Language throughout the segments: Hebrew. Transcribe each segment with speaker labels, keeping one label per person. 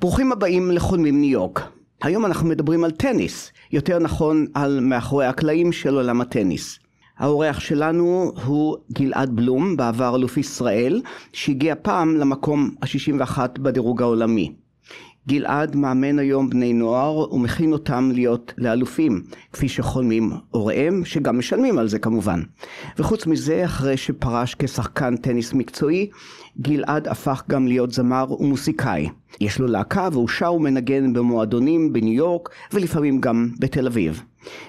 Speaker 1: ברוכים הבאים לחולמים ניו יורק. היום אנחנו מדברים על טניס, יותר נכון על מאחורי הקלעים של עולם הטניס. האורח שלנו הוא גלעד בלום, בעבר אלוף ישראל, שהגיע פעם למקום ה-61 בדירוג העולמי. גלעד מאמן היום בני נוער ומכין אותם להיות לאלופים, כפי שחולמים הוריהם, שגם משלמים על זה כמובן. וחוץ מזה, אחרי שפרש כשחקן טניס מקצועי, גלעד הפך גם להיות זמר ומוסיקאי. יש לו להקה והוא שר ומנגן במועדונים בניו יורק ולפעמים גם בתל אביב.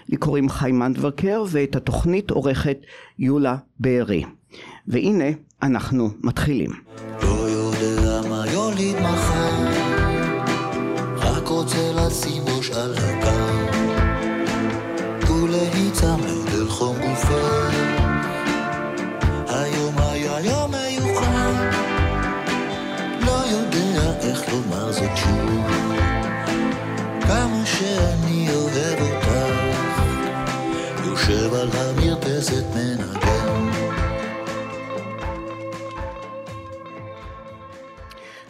Speaker 1: לי קוראים חיים מנדברקר ואת התוכנית עורכת יולה בארי. והנה אנחנו מתחילים.
Speaker 2: לא לשים ראש על הקר, ולהיצמד אל חום גופי. היום היה יום מיוחד, לא יודע איך לומר זאת שוב, כמה שאני אוהב אותך, יושב על המרפסת מנגן.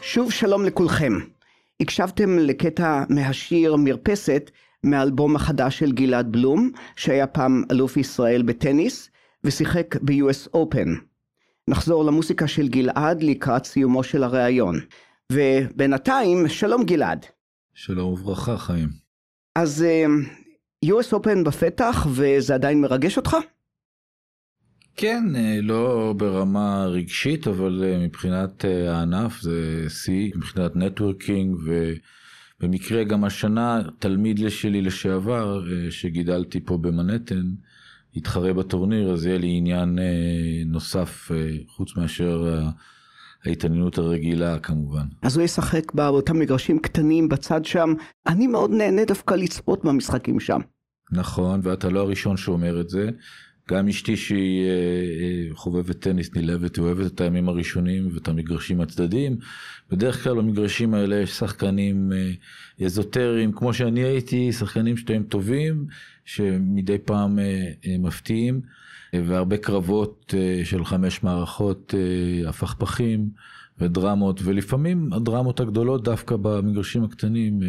Speaker 1: שוב שלום לכולכם. הקשבתם לקטע מהשיר מרפסת מהאלבום החדש של גלעד בלום, שהיה פעם אלוף ישראל בטניס, ושיחק ב-US Open. נחזור למוסיקה של גלעד לקראת סיומו של הריאיון. ובינתיים, שלום גלעד.
Speaker 3: שלום וברכה, חיים.
Speaker 1: אז אה, US Open בפתח, וזה עדיין מרגש אותך?
Speaker 3: כן, אה, לא ברמה רגשית, אבל אה, מבחינת אה, הענף זה שיא, מבחינת נטוורקינג, ובמקרה גם השנה תלמיד שלי לשעבר, שגידלתי פה במנהטן, התחרה בטורניר, אז יהיה לי עניין נוסף, חוץ מאשר ההתעניינות הרגילה כמובן.
Speaker 1: אז הוא ישחק באותם מגרשים קטנים בצד שם. אני מאוד נהנה דווקא לצפות במשחקים שם.
Speaker 3: נכון, ואתה לא הראשון שאומר את זה. גם אשתי שהיא אה, אה, חובבת טניס נלהבת, היא אוהבת את הימים הראשונים ואת המגרשים הצדדיים. בדרך כלל במגרשים האלה יש שחקנים אה, אזוטריים, כמו שאני הייתי, שחקנים שהם טובים, שמדי פעם מפתיעים, והרבה קרבות של חמש מערכות, הפכפכים ודרמות, ולפעמים הדרמות הגדולות דווקא במגרשים הקטנים,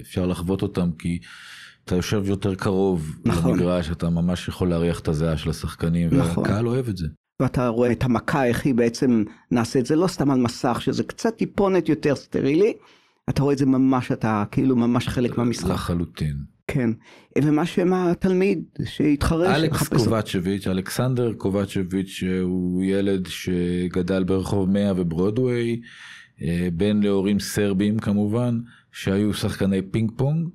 Speaker 3: אפשר לחוות אותם כי... אתה יושב יותר קרוב נכון. למגרש, אתה ממש יכול להריח את הזיעה של השחקנים, נכון. והקהל אוהב את זה.
Speaker 1: ואתה רואה את המכה, איך היא בעצם נעשה את זה, לא סתם על מסך, שזה קצת טיפונת יותר סטרילי, אתה רואה את זה ממש, אתה כאילו ממש חלק מהמשחק.
Speaker 3: לחלוטין.
Speaker 1: כן, ומה שם התלמיד שהתחרש?
Speaker 3: אלכס קובאצ'ביץ', אלכסנדר קובאצ'ביץ', הוא ילד שגדל ברחוב 100 וברודוויי, אה, בן להורים סרבים כמובן, שהיו שחקני פינג פונג.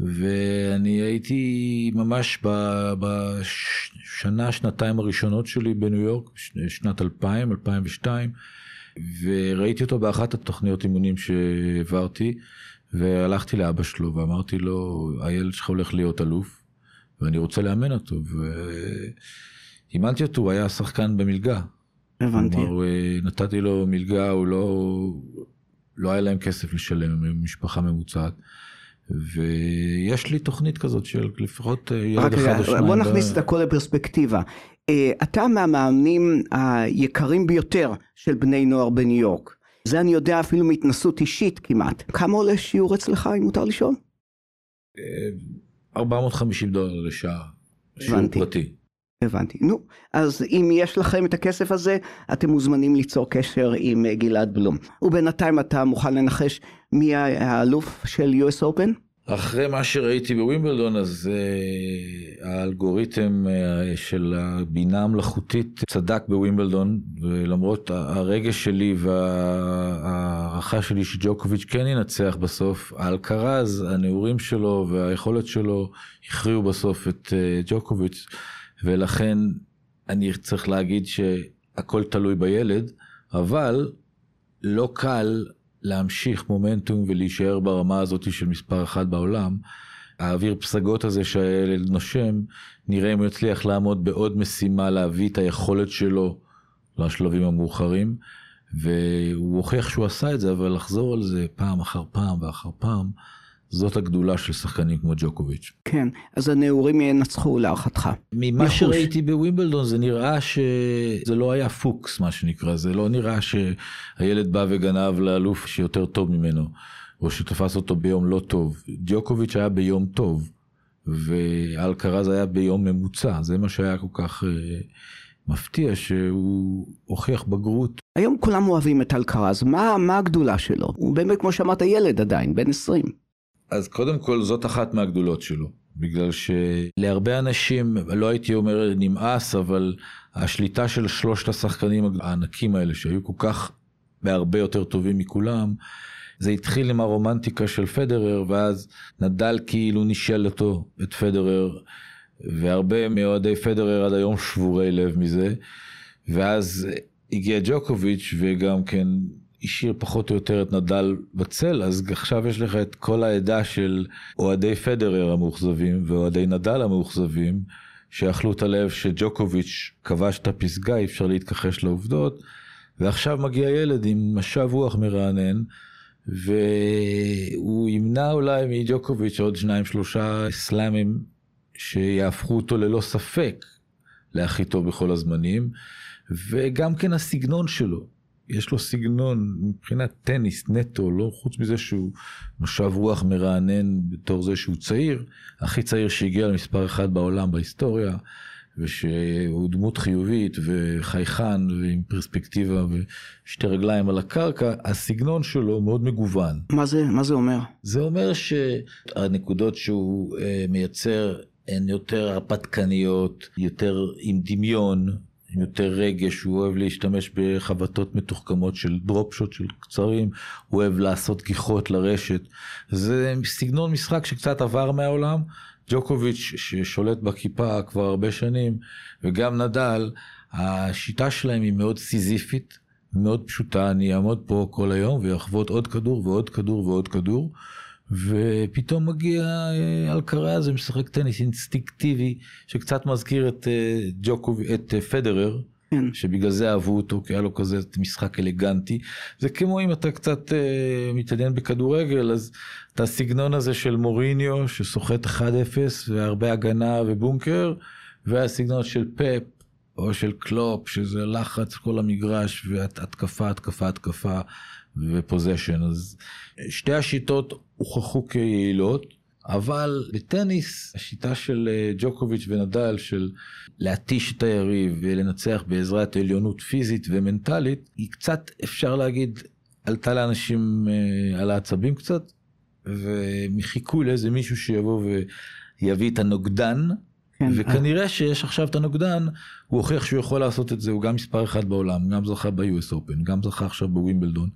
Speaker 3: ואני הייתי ממש בשנה, שנתיים הראשונות שלי בניו יורק, שנת 2000, 2002, וראיתי אותו באחת התוכניות אימונים שהעברתי, והלכתי לאבא שלו ואמרתי לו, הילד שלך הולך להיות אלוף, ואני רוצה לאמן אותו, ואימנתי אותו, הוא היה שחקן במלגה.
Speaker 1: הבנתי.
Speaker 3: כלומר, נתתי לו מלגה, הוא לא, לא היה להם כסף לשלם, משפחה ממוצעת. ויש לי תוכנית כזאת של לפחות אה, ילד אחד או שניים.
Speaker 1: בוא נכניס את הכל לפרספקטיבה. אה, אתה מהמאמנים היקרים ביותר של בני נוער בניו יורק. זה אני יודע אפילו מהתנסות אישית כמעט. כמה עולה שיעור אצלך, אם מותר לשאול?
Speaker 3: 450 אה, דולר לשעה, שיעור פרטי.
Speaker 1: הבנתי. נו, אז אם יש לכם את הכסף הזה, אתם מוזמנים ליצור קשר עם גלעד בלום. ובינתיים אתה מוכן לנחש מי האלוף של US Open?
Speaker 3: אחרי מה שראיתי בווימבלדון, אז uh, האלגוריתם uh, של הבינה המלאכותית צדק בווימבלדון, ולמרות הרגש שלי וההערכה שלי שג'וקוביץ' כן ינצח בסוף, האלקרז, הנעורים שלו והיכולת שלו הכריעו בסוף את uh, ג'וקוביץ'. ולכן אני צריך להגיד שהכל תלוי בילד, אבל לא קל להמשיך מומנטום ולהישאר ברמה הזאת של מספר אחת בעולם. האוויר פסגות הזה שהילד נושם, נראה אם הוא יצליח לעמוד בעוד משימה להביא את היכולת שלו לשלבים המאוחרים. והוא הוכיח שהוא עשה את זה, אבל לחזור על זה פעם אחר פעם ואחר פעם, זאת הגדולה של שחקנים כמו ג'וקוביץ'.
Speaker 1: כן, אז הנעורים ינצחו להערכתך.
Speaker 3: ממה יחוש. שראיתי בווימבלדון זה נראה שזה לא היה פוקס מה שנקרא, זה לא נראה שהילד בא וגנב לאלוף שיותר טוב ממנו. או שתפס אותו ביום לא טוב. ג'וקוביץ' היה ביום טוב, ואלקרז היה ביום ממוצע, זה מה שהיה כל כך אה, מפתיע, שהוא הוכיח בגרות.
Speaker 1: היום כולם אוהבים את אלקרז, מה, מה הגדולה שלו? הוא באמת, כמו שאמרת, ילד עדיין, בן 20.
Speaker 3: אז קודם כל זאת אחת מהגדולות שלו, בגלל שלהרבה אנשים, לא הייתי אומר נמאס, אבל השליטה של שלושת השחקנים הענקים האלה, שהיו כל כך בהרבה יותר טובים מכולם, זה התחיל עם הרומנטיקה של פדרר, ואז נדל כאילו נישל אותו, את פדרר, והרבה מאוהדי פדרר עד היום שבורי לב מזה, ואז הגיע ג'וקוביץ' וגם כן השאיר פחות או יותר את נדל בצל, אז עכשיו יש לך את כל העדה של אוהדי פדרר המאוכזבים ואוהדי נדל המאוכזבים, שאכלו את הלב שג'וקוביץ' כבש את הפסגה, אי אפשר להתכחש לעובדות, ועכשיו מגיע ילד עם משב רוח מרענן, והוא ימנע אולי מג'וקוביץ' עוד שניים שלושה סלאמים שיהפכו אותו ללא ספק להכי טוב בכל הזמנים, וגם כן הסגנון שלו. יש לו סגנון מבחינת טניס נטו, לא חוץ מזה שהוא משב רוח מרענן בתור זה שהוא צעיר, הכי צעיר שהגיע למספר אחד בעולם בהיסטוריה, ושהוא דמות חיובית וחייכן ועם פרספקטיבה ושתי רגליים על הקרקע, הסגנון שלו מאוד מגוון.
Speaker 1: מה זה, מה זה אומר?
Speaker 3: זה אומר שהנקודות שהוא אה, מייצר הן יותר הרפתקניות, יותר עם דמיון, עם יותר רגש, הוא אוהב להשתמש בחבטות מתוחכמות של דרופ-שוט של קצרים, הוא אוהב לעשות גיחות לרשת. זה סגנון משחק שקצת עבר מהעולם. ג'וקוביץ' ששולט בכיפה כבר הרבה שנים, וגם נדל, השיטה שלהם היא מאוד סיזיפית, מאוד פשוטה, אני אעמוד פה כל היום ויחבוט עוד כדור ועוד כדור ועוד כדור. ופתאום מגיע אה, אלקרז ומשחק טניס אינסטינקטיבי שקצת מזכיר את אה, ג'וקוב, את אה, פדרר. כן. שבגלל זה אהבו אותו, כי היה לו כזה משחק אלגנטי. זה כמו אם אתה קצת אה, מתעניין בכדורגל, אז את הסגנון הזה של מוריניו, שסוחט 1-0 והרבה הגנה ובונקר, והסגנון של פפ, או של קלופ, שזה לחץ כל המגרש, והתקפה, התקפה, התקפה, ופוזיישן. אז שתי השיטות הוכחו כיעילות, אבל בטניס השיטה של אה, ג'וקוביץ' ונדל של להתיש את היריב ולנצח בעזרת עליונות פיזית ומנטלית, היא קצת, אפשר להגיד, עלתה לאנשים אה, על העצבים קצת, והם לאיזה מישהו שיבוא ויביא את הנוגדן, כן. וכנראה שיש עכשיו את הנוגדן, הוא הוכיח שהוא יכול לעשות את זה, הוא גם מספר אחד בעולם, גם זכה ב-US Open, גם זכה עכשיו בווימבלדון,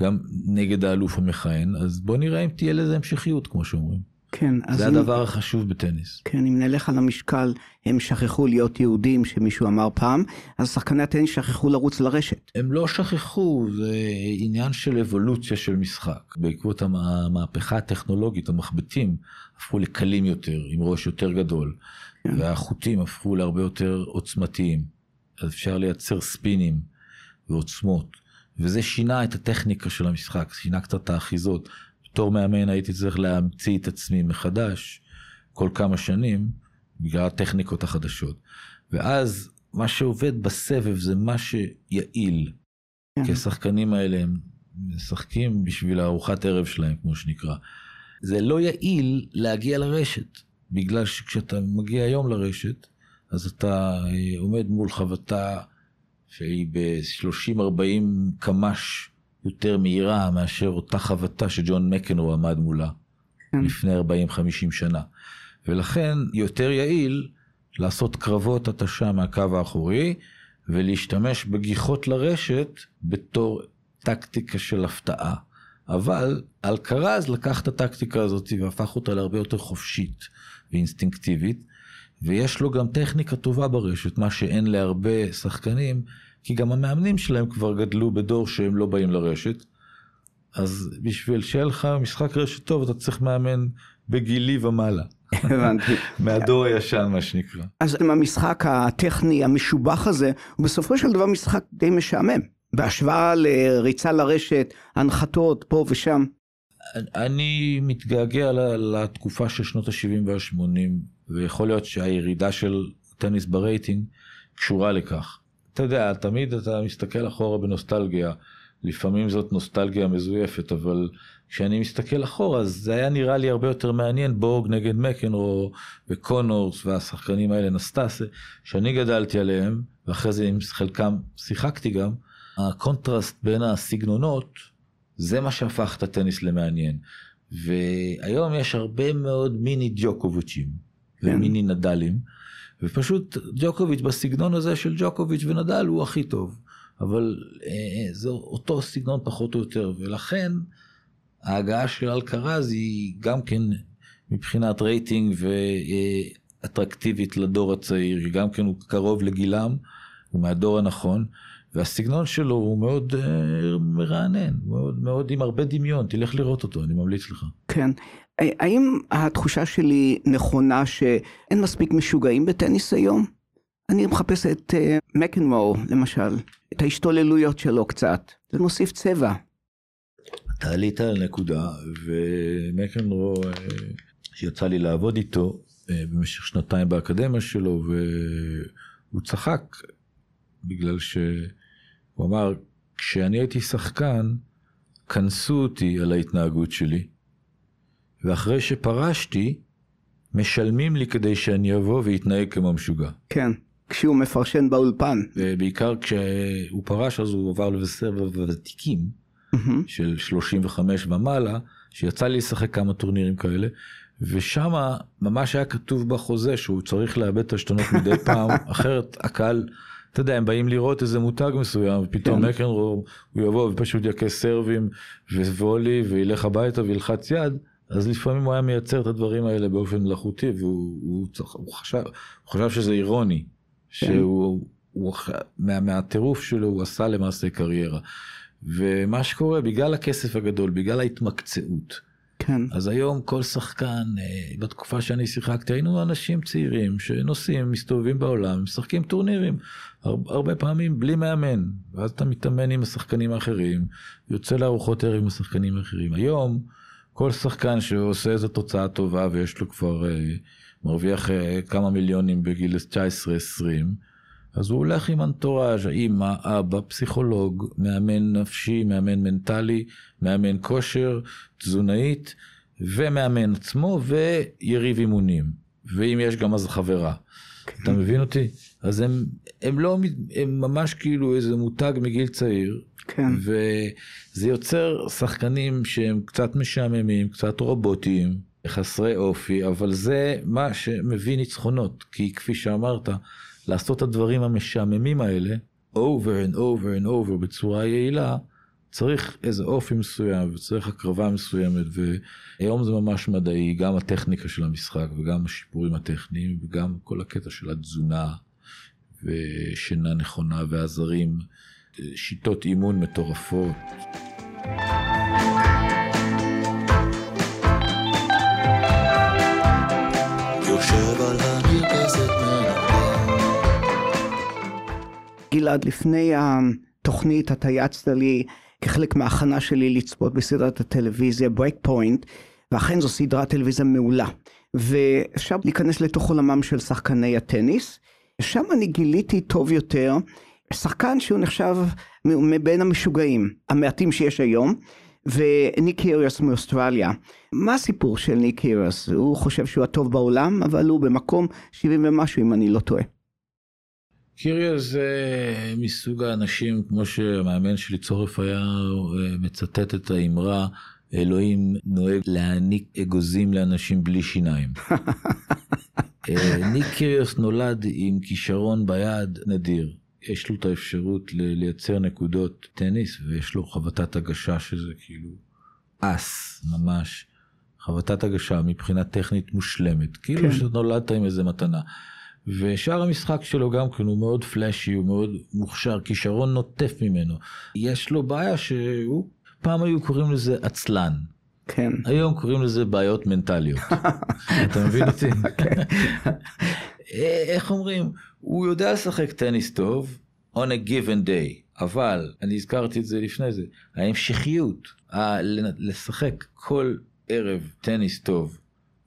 Speaker 3: גם נגד האלוף המכהן, אז בוא נראה אם תהיה לזה המשכיות, כמו שאומרים.
Speaker 1: כן,
Speaker 3: זה אם... הדבר החשוב בטניס.
Speaker 1: כן, אם נלך על המשקל, הם שכחו להיות יהודים, שמישהו אמר פעם, אז שחקני הטניס שכחו לרוץ לרשת.
Speaker 3: הם לא שכחו, זה עניין של אבולוציה של משחק. בעקבות המהפכה הטכנולוגית, המחבטים הפכו לקלים יותר, עם ראש יותר גדול, כן. והחוטים הפכו להרבה יותר עוצמתיים. אז אפשר לייצר ספינים ועוצמות, וזה שינה את הטכניקה של המשחק, שינה קצת את האחיזות. בתור מאמן הייתי צריך להמציא את עצמי מחדש כל כמה שנים, בגלל הטכניקות החדשות. ואז מה שעובד בסבב זה מה שיעיל. כן. כי השחקנים האלה הם משחקים בשביל הארוחת ערב שלהם, כמו שנקרא. זה לא יעיל להגיע לרשת, בגלל שכשאתה מגיע היום לרשת, אז אתה אה, עומד מול חבטה שהיא ב-30-40 קמ"ש יותר מהירה מאשר אותה חבטה שג'ון מקנרו עמד מולה כן. לפני 40-50 שנה. ולכן יותר יעיל לעשות קרבות התשה מהקו האחורי ולהשתמש בגיחות לרשת בתור טקטיקה של הפתעה. אבל אלקרז לקח את הטקטיקה הזאת והפך אותה להרבה יותר חופשית ואינסטינקטיבית, ויש לו גם טכניקה טובה ברשת, מה שאין להרבה שחקנים, כי גם המאמנים שלהם כבר גדלו בדור שהם לא באים לרשת. אז בשביל שיהיה לך משחק רשת טוב, אתה צריך מאמן בגילי ומעלה.
Speaker 1: הבנתי.
Speaker 3: מהדור הישן, מה שנקרא.
Speaker 1: אז המשחק הטכני המשובח הזה, הוא בסופו של דבר משחק די משעמם. בהשוואה לריצה לרשת, הנחתות פה ושם.
Speaker 3: אני מתגעגע לתקופה של שנות ה-70 וה-80, ויכול להיות שהירידה של טניס ברייטינג קשורה לכך. אתה יודע, תמיד אתה מסתכל אחורה בנוסטלגיה, לפעמים זאת נוסטלגיה מזויפת, אבל כשאני מסתכל אחורה, אז זה היה נראה לי הרבה יותר מעניין, בורג נגד מקנרו וקונורס והשחקנים האלה, נסטסה, שאני גדלתי עליהם, ואחרי זה עם חלקם שיחקתי גם, הקונטרסט בין הסגנונות, זה מה שהפך את הטניס למעניין. והיום יש הרבה מאוד מיני ג'וקוביצ'ים
Speaker 1: כן.
Speaker 3: ומיני נדלים, ופשוט ג'וקוביץ' בסגנון הזה של ג'וקוביץ' ונדל הוא הכי טוב, אבל אה, זה אותו סגנון פחות או יותר, ולכן ההגעה של אלקרז היא גם כן מבחינת רייטינג ואטרקטיבית לדור הצעיר, גם כן הוא קרוב לגילם, הוא מהדור הנכון. והסגנון שלו הוא מאוד uh, מרענן, מאוד, מאוד עם הרבה דמיון, תלך לראות אותו, אני ממליץ לך.
Speaker 1: כן. האם התחושה שלי נכונה שאין מספיק משוגעים בטניס היום? אני מחפש את uh, מקנמור, למשל, את ההשתוללויות שלו קצת, זה מוסיף צבע.
Speaker 3: אתה עלית על נקודה, ומקנרו, uh, שיצא לי לעבוד איתו uh, במשך שנתיים באקדמיה שלו, והוא צחק, בגלל ש... הוא אמר, כשאני הייתי שחקן, כנסו אותי על ההתנהגות שלי, ואחרי שפרשתי, משלמים לי כדי שאני אבוא ואתנהג כמו משוגע.
Speaker 1: כן, כשהוא מפרשן באולפן.
Speaker 3: ובעיקר כשהוא פרש אז הוא עבר לבשר ותיקים של 35 ומעלה, שיצא לי לשחק כמה טורנירים כאלה, ושם ממש היה כתוב בחוזה שהוא צריך לאבד את השתנות מדי פעם, אחרת הקהל... אתה יודע, הם באים לראות איזה מותג מסוים, ופתאום כן. מקנרו, הוא יבוא ופשוט יכה סרבים ווולי וילך הביתה וילחץ יד, אז לפעמים הוא היה מייצר את הדברים האלה באופן מלאכותי, והוא הוא, הוא חשב, הוא חשב שזה אירוני, כן. שהוא הוא, מה, מהטירוף שלו הוא עשה למעשה קריירה. ומה שקורה, בגלל הכסף הגדול, בגלל ההתמקצעות,
Speaker 1: כן.
Speaker 3: אז היום כל שחקן, אה, בתקופה שאני שיחקתי, היינו אנשים צעירים שנוסעים, מסתובבים בעולם, משחקים טורנירים, הרבה פעמים בלי מאמן, ואז אתה מתאמן עם השחקנים האחרים, יוצא לארוחות ערב עם השחקנים האחרים. היום, כל שחקן שעושה איזו תוצאה טובה ויש לו כבר, אה, מרוויח אה, כמה מיליונים בגיל 19-20, אז הוא הולך עם אנטוראז', האמא, אבא, פסיכולוג, מאמן נפשי, מאמן מנטלי, מאמן כושר, תזונאית, ומאמן עצמו, ויריב אימונים. ואם יש גם אז חברה. אתה מבין אותי? אז הם, הם לא, הם ממש כאילו איזה מותג מגיל צעיר.
Speaker 1: כן.
Speaker 3: וזה יוצר שחקנים שהם קצת משעממים, קצת רובוטיים, חסרי אופי, אבל זה מה שמביא ניצחונות. כי כפי שאמרת, לעשות את הדברים המשעממים האלה, over and over and over בצורה יעילה, צריך איזה אופי מסוים וצריך הקרבה מסוימת והיום זה ממש מדעי, גם הטכניקה של המשחק וגם השיפורים הטכניים וגם כל הקטע של התזונה ושינה נכונה ועזרים, שיטות אימון מטורפות.
Speaker 2: יושב על
Speaker 1: גלעד, לפני התוכנית אתה יעצת לי כחלק מההכנה שלי לצפות בסדרת הטלוויזיה Break Point, ואכן זו סדרת טלוויזיה מעולה. ואפשר להיכנס לתוך עולמם של שחקני הטניס. שם אני גיליתי טוב יותר שחקן שהוא נחשב מבין המשוגעים המעטים שיש היום, וניק קיריוס מאוסטרליה. מה הסיפור של ניק קיריוס? הוא חושב שהוא הטוב בעולם, אבל הוא במקום 70 ומשהו אם אני לא טועה.
Speaker 3: קיריו זה מסוג האנשים, כמו שהמאמן שלי צורף היה אה, מצטט את האמרה, אלוהים נוהג להעניק אגוזים לאנשים בלי שיניים. אה, ניק קיריוס נולד עם כישרון ביד נדיר. יש לו את האפשרות לייצר נקודות טניס, ויש לו חבטת הגשה שזה כאילו אס ממש. חבטת הגשה מבחינה טכנית מושלמת. כאילו כן. שנולדת עם איזה מתנה. ושאר המשחק שלו גם כן הוא מאוד פלאשי, הוא מאוד מוכשר, כישרון נוטף ממנו. יש לו בעיה שהוא, פעם היו קוראים לזה עצלן.
Speaker 1: כן.
Speaker 3: היום קוראים לזה בעיות מנטליות. אתה מבין אותי? כן. איך אומרים? הוא יודע לשחק טניס טוב on a given day, אבל, אני הזכרתי את זה לפני זה, ההמשכיות, ה- לשחק כל ערב טניס טוב,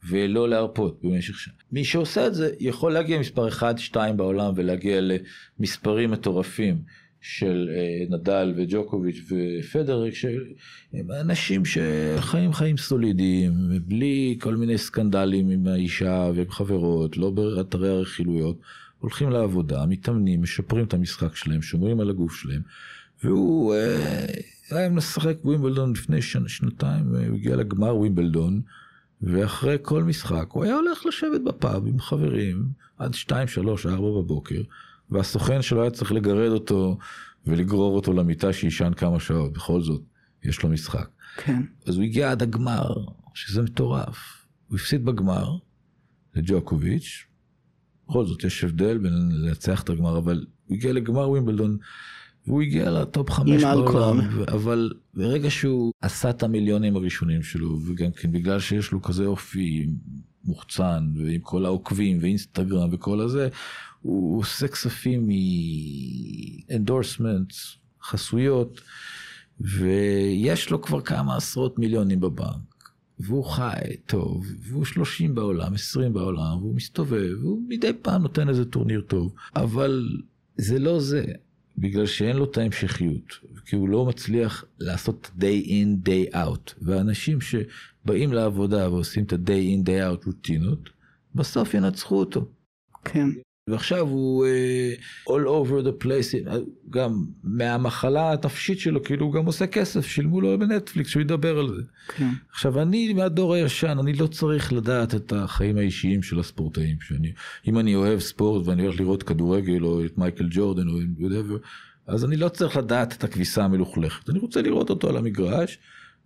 Speaker 3: ולא להרפות במשך שנה. מי שעושה את זה יכול להגיע מספר 1-2 בעולם ולהגיע למספרים מטורפים של אה, נדל וג'וקוביץ' ופדרר, שהם אנשים שחיים חיים סולידיים, בלי כל מיני סקנדלים עם האישה ועם חברות, לא באתרי הרכילויות, הולכים לעבודה, מתאמנים, משפרים את המשחק שלהם, שומרים על הגוף שלהם, והוא אה, היה משחק ווימבלדון לפני שנ, שנתיים, הוא הגיע לגמר ווימבלדון, ואחרי כל משחק הוא היה הולך לשבת בפאב עם חברים עד 2, 3, 4 בבוקר. והסוכן שלו היה צריך לגרד אותו ולגרור אותו למיטה שיישן כמה שעות, בכל זאת, יש לו משחק.
Speaker 1: כן.
Speaker 3: אז הוא הגיע עד הגמר, שזה מטורף. הוא הפסיד בגמר לג'וקוביץ', בכל זאת יש הבדל בין לנצח את הגמר, אבל הוא הגיע לגמר ווימבלדון, והוא הגיע לטופ חמש בעולם, אבל ברגע שהוא עשה את המיליונים הראשונים שלו, וגם כן בגלל שיש לו כזה אופי מוחצן, ועם כל העוקבים ואינסטגרם וכל הזה, הוא עושה כספים מ-endorsements, חסויות, ויש לו כבר כמה עשרות מיליונים בבנק, והוא חי טוב, והוא 30 בעולם, 20 בעולם, והוא מסתובב, והוא מדי פעם נותן איזה טורניר טוב, אבל זה לא זה, בגלל שאין לו את ההמשכיות, כי הוא לא מצליח לעשות day in, day out, ואנשים שבאים לעבודה ועושים את ה-day in, day out רוטינות, בסוף ינצחו אותו.
Speaker 1: כן.
Speaker 3: ועכשיו הוא uh, all over the place, גם מהמחלה הנפשית שלו, כאילו הוא גם עושה כסף, שילמו לו בנטפליקס שהוא ידבר על זה. כן. עכשיו אני מהדור הישן, אני לא צריך לדעת את החיים האישיים של הספורטאים. שאני, אם אני אוהב ספורט ואני הולך לראות כדורגל או את מייקל ג'ורדן או whatever, אז אני לא צריך לדעת את הכביסה המלוכלכת. אני רוצה לראות אותו על המגרש,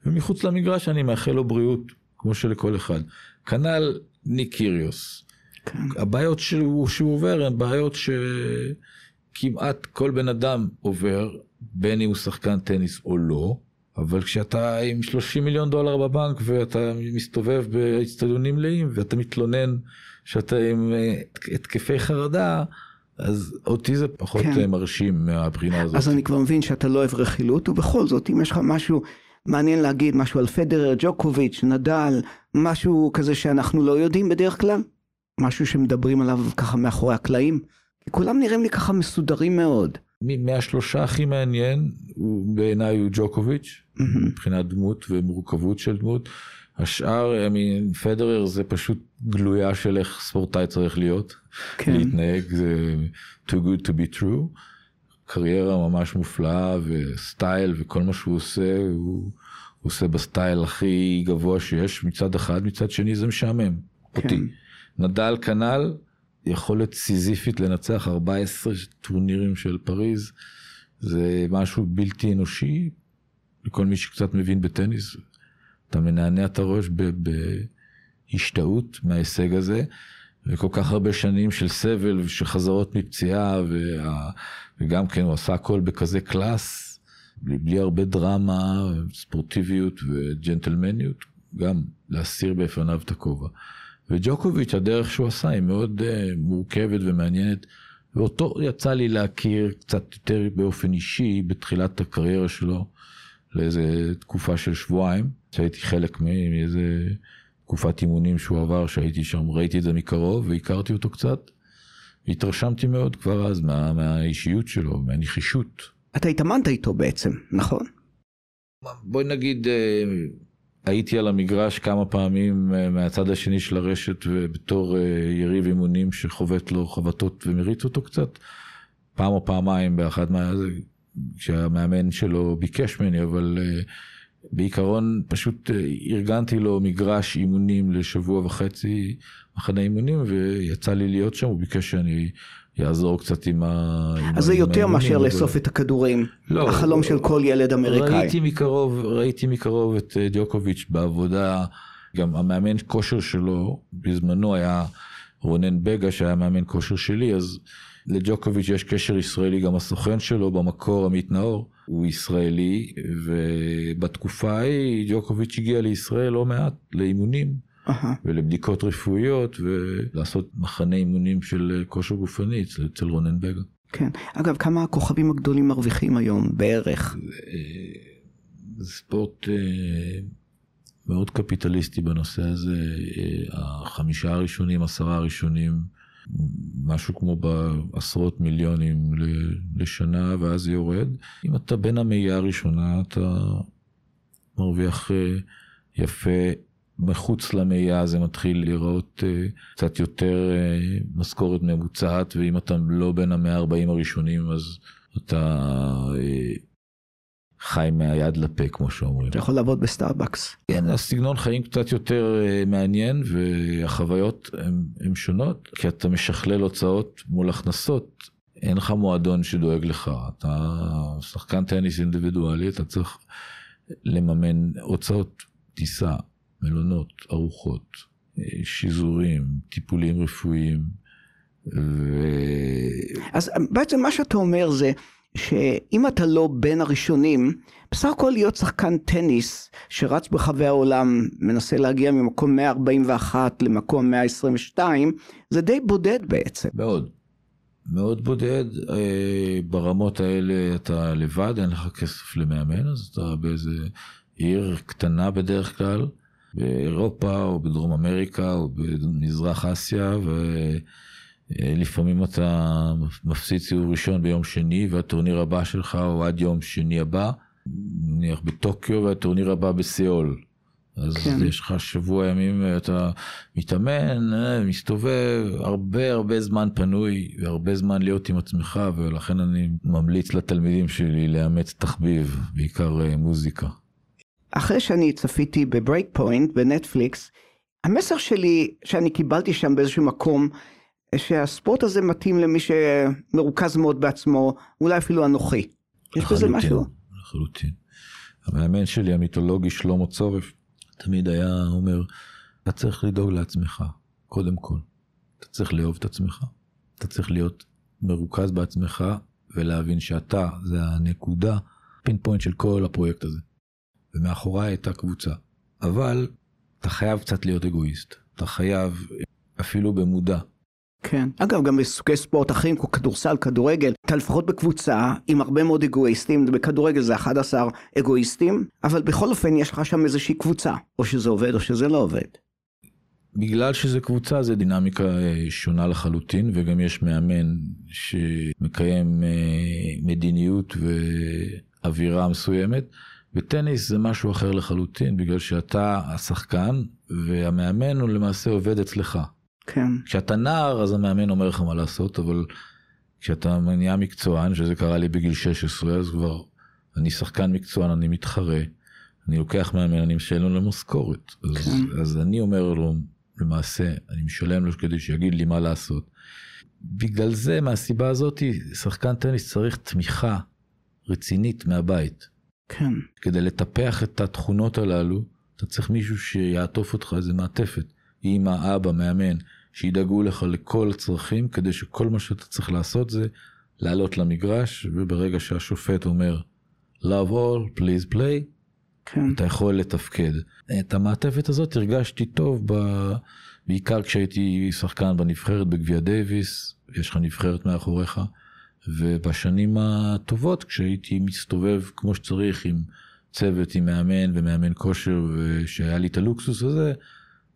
Speaker 3: ומחוץ למגרש אני מאחל לו בריאות, כמו שלכל אחד. כנ"ל ניק קיריוס. כן. הבעיות שהוא, שהוא עובר הן בעיות שכמעט כל בן אדם עובר, בין אם הוא שחקן טניס או לא, אבל כשאתה עם 30 מיליון דולר בבנק ואתה מסתובב באצטדיונים מלאים ואתה מתלונן שאתה עם אה, התקפי חרדה, אז אותי זה פחות כן. מרשים מהבחינה הזאת.
Speaker 1: אז אני כבר מבין שאתה לא אוהב רכילות, ובכל זאת, אם יש לך משהו מעניין להגיד, משהו על פדרר, ג'וקוביץ', נדל, משהו כזה שאנחנו לא יודעים בדרך כלל? משהו שמדברים עליו ככה מאחורי הקלעים? כולם נראים לי ככה מסודרים מאוד.
Speaker 3: מהשלושה הכי מעניין, בעיניי הוא ג'וקוביץ', mm-hmm. מבחינת דמות ומורכבות של דמות. השאר, מין פדרר זה פשוט גלויה של איך ספורטאי צריך להיות, כן. להתנהג, זה too good to be true. קריירה ממש מופלאה וסטייל וכל מה שהוא עושה, הוא, הוא עושה בסטייל הכי גבוה שיש מצד אחד, מצד שני זה משעמם כן. אותי. נדל כנ"ל, יכולת סיזיפית לנצח 14 טורנירים של פריז, זה משהו בלתי אנושי, לכל מי שקצת מבין בטניס, אתה מנענע את הראש בהשתאות מההישג הזה, וכל כך הרבה שנים של סבל ושל מפציעה, וה... וגם כן הוא עשה הכל בכזה קלאס, בלי, בלי הרבה דרמה, ספורטיביות וג'נטלמניות, גם להסיר בפניו את הכובע. וג'וקוביץ', הדרך שהוא עשה היא מאוד uh, מורכבת ומעניינת. ואותו יצא לי להכיר קצת יותר באופן אישי בתחילת הקריירה שלו, לאיזה תקופה של שבועיים, שהייתי חלק מאיזה תקופת אימונים שהוא עבר, שהייתי שם, ראיתי את זה מקרוב והכרתי אותו קצת. והתרשמתי מאוד כבר אז מה, מהאישיות שלו, מהנחישות.
Speaker 1: אתה התאמנת איתו בעצם, נכון?
Speaker 3: בואי נגיד אה, הייתי על המגרש כמה פעמים אה, מהצד השני של הרשת ובתור אה, יריב אימונים שחובט לו חבטות ומריץ אותו קצת. פעם או פעמיים באחד מה... כשהמאמן שלו ביקש ממני, אבל uh, בעיקרון פשוט ארגנתי לו מגרש אימונים לשבוע וחצי, מחנה אימונים, ויצא לי להיות שם, הוא ביקש שאני יעזור קצת עם ה...
Speaker 1: אז זה יותר מאשר לאסוף את הכדורים, לא, החלום של כל ילד אמריקאי.
Speaker 3: ראיתי מקרוב, ראיתי מקרוב את אה, דיוקוביץ' בעבודה, גם המאמן כושר שלו בזמנו היה רונן בגה שהיה מאמן כושר שלי, אז לג'וקוביץ' יש קשר ישראלי, גם הסוכן שלו במקור עמית נאור הוא ישראלי, ובתקופה ההיא ג'וקוביץ' הגיע לישראל לא מעט לאימונים. Uh-huh. ולבדיקות רפואיות ולעשות מחנה אימונים של כושר גופני אצל רונן בגה.
Speaker 1: כן. אגב, כמה הכוכבים הגדולים מרוויחים היום בערך?
Speaker 3: זה ספורט אה, מאוד קפיטליסטי בנושא הזה. אה, החמישה הראשונים, עשרה הראשונים משהו כמו בעשרות מיליונים לשנה, ואז זה יורד. אם אתה בין המאייה הראשונה, אתה מרוויח אה, יפה. מחוץ למאייה זה מתחיל להיראות אה, קצת יותר אה, משכורת ממוצעת, ואם אתה לא בין המאה ה-40 הראשונים, אז אתה חי מהיד לפה, כמו שאומרים.
Speaker 1: אתה יכול לעבוד בסטארבקס.
Speaker 3: כן, הסגנון חיים קצת יותר אה, מעניין, והחוויות הן שונות, כי אתה משכלל הוצאות מול הכנסות. אין לך מועדון שדואג לך, אתה שחקן טניס אינדיבידואלי, אתה צריך לממן הוצאות טיסה, מלונות, ארוחות, אה, שיזורים, טיפולים רפואיים. ו...
Speaker 1: אז בעצם מה שאתה אומר זה שאם אתה לא בין הראשונים, בסך הכל להיות שחקן טניס שרץ ברחבי העולם, מנסה להגיע ממקום 141 למקום 122, זה די בודד בעצם.
Speaker 3: מאוד. מאוד בודד, אה, ברמות האלה אתה לבד, אין לך כסף למאמן, אז אתה באיזה עיר קטנה בדרך כלל, באירופה או בדרום אמריקה או במזרח אסיה, ו... אה, לפעמים אתה מפסיד סיבוב ראשון ביום שני והטורניר הבא שלך הוא עד יום שני הבא, נניח בטוקיו והטורניר הבא בסיאול. אז כן. יש לך שבוע ימים אתה מתאמן, אה, מסתובב, הרבה הרבה זמן פנוי והרבה זמן להיות עם עצמך ולכן אני ממליץ לתלמידים שלי לאמץ תחביב, בעיקר אה, מוזיקה.
Speaker 1: אחרי שאני צפיתי ב Break Point בנטפליקס, המסר שלי שאני קיבלתי שם באיזשהו מקום שהספורט הזה מתאים למי שמרוכז מאוד בעצמו, אולי אפילו אנוכי. יש בזה משהו.
Speaker 3: לחלוטין. המאמן שלי המיתולוגי שלמה צורף תמיד היה אומר, אתה צריך לדאוג לעצמך, קודם כל. אתה צריך לאהוב את עצמך, אתה צריך להיות מרוכז בעצמך ולהבין שאתה זה הנקודה, פין פוינט של כל הפרויקט הזה. ומאחוריי הייתה קבוצה. אבל אתה חייב קצת להיות אגואיסט. אתה חייב, אפילו במודע,
Speaker 1: כן. אגב, גם בסוגי ספורט אחרים, כמו כדורסל, כדורגל, אתה לפחות בקבוצה עם הרבה מאוד אגואיסטים, בכדורגל זה 11 אגואיסטים, אבל בכל אופן יש לך שם איזושהי קבוצה, או שזה עובד או שזה לא עובד.
Speaker 3: בגלל שזה קבוצה זה דינמיקה אה, שונה לחלוטין וגם יש מאמן שמקיים אה, מדיניות ואווירה מסוימת. בטניס זה משהו אחר לחלוטין בגלל שאתה השחקן והמאמן הוא למעשה עובד אצלך.
Speaker 1: כן.
Speaker 3: כשאתה נער אז המאמן אומר לך מה לעשות, אבל כשאתה נהיה מקצוען, שזה קרה לי בגיל 16, אז כבר אני שחקן מקצוען, אני מתחרה, אני לוקח מאמן, אני משלם לו משכורת. אז, כן. אז אני אומר לו, למעשה, אני משלם לו כדי שיגיד לי מה לעשות. בגלל זה, מהסיבה הזאת, שחקן טניס צריך תמיכה רצינית מהבית.
Speaker 1: כן.
Speaker 3: כדי לטפח את התכונות הללו, אתה צריך מישהו שיעטוף אותך איזה מעטפת. אמא, אבא, מאמן, שידאגו לך לכל הצרכים, כדי שכל מה שאתה צריך לעשות זה לעלות למגרש, וברגע שהשופט אומר, love all, please play, כן. אתה יכול לתפקד. את המעטפת הזאת הרגשתי טוב, ב... בעיקר כשהייתי שחקן בנבחרת בגביע דייוויס, יש לך נבחרת מאחוריך, ובשנים הטובות, כשהייתי מסתובב כמו שצריך עם צוות, עם מאמן ומאמן כושר, ושהיה לי את הלוקסוס הזה,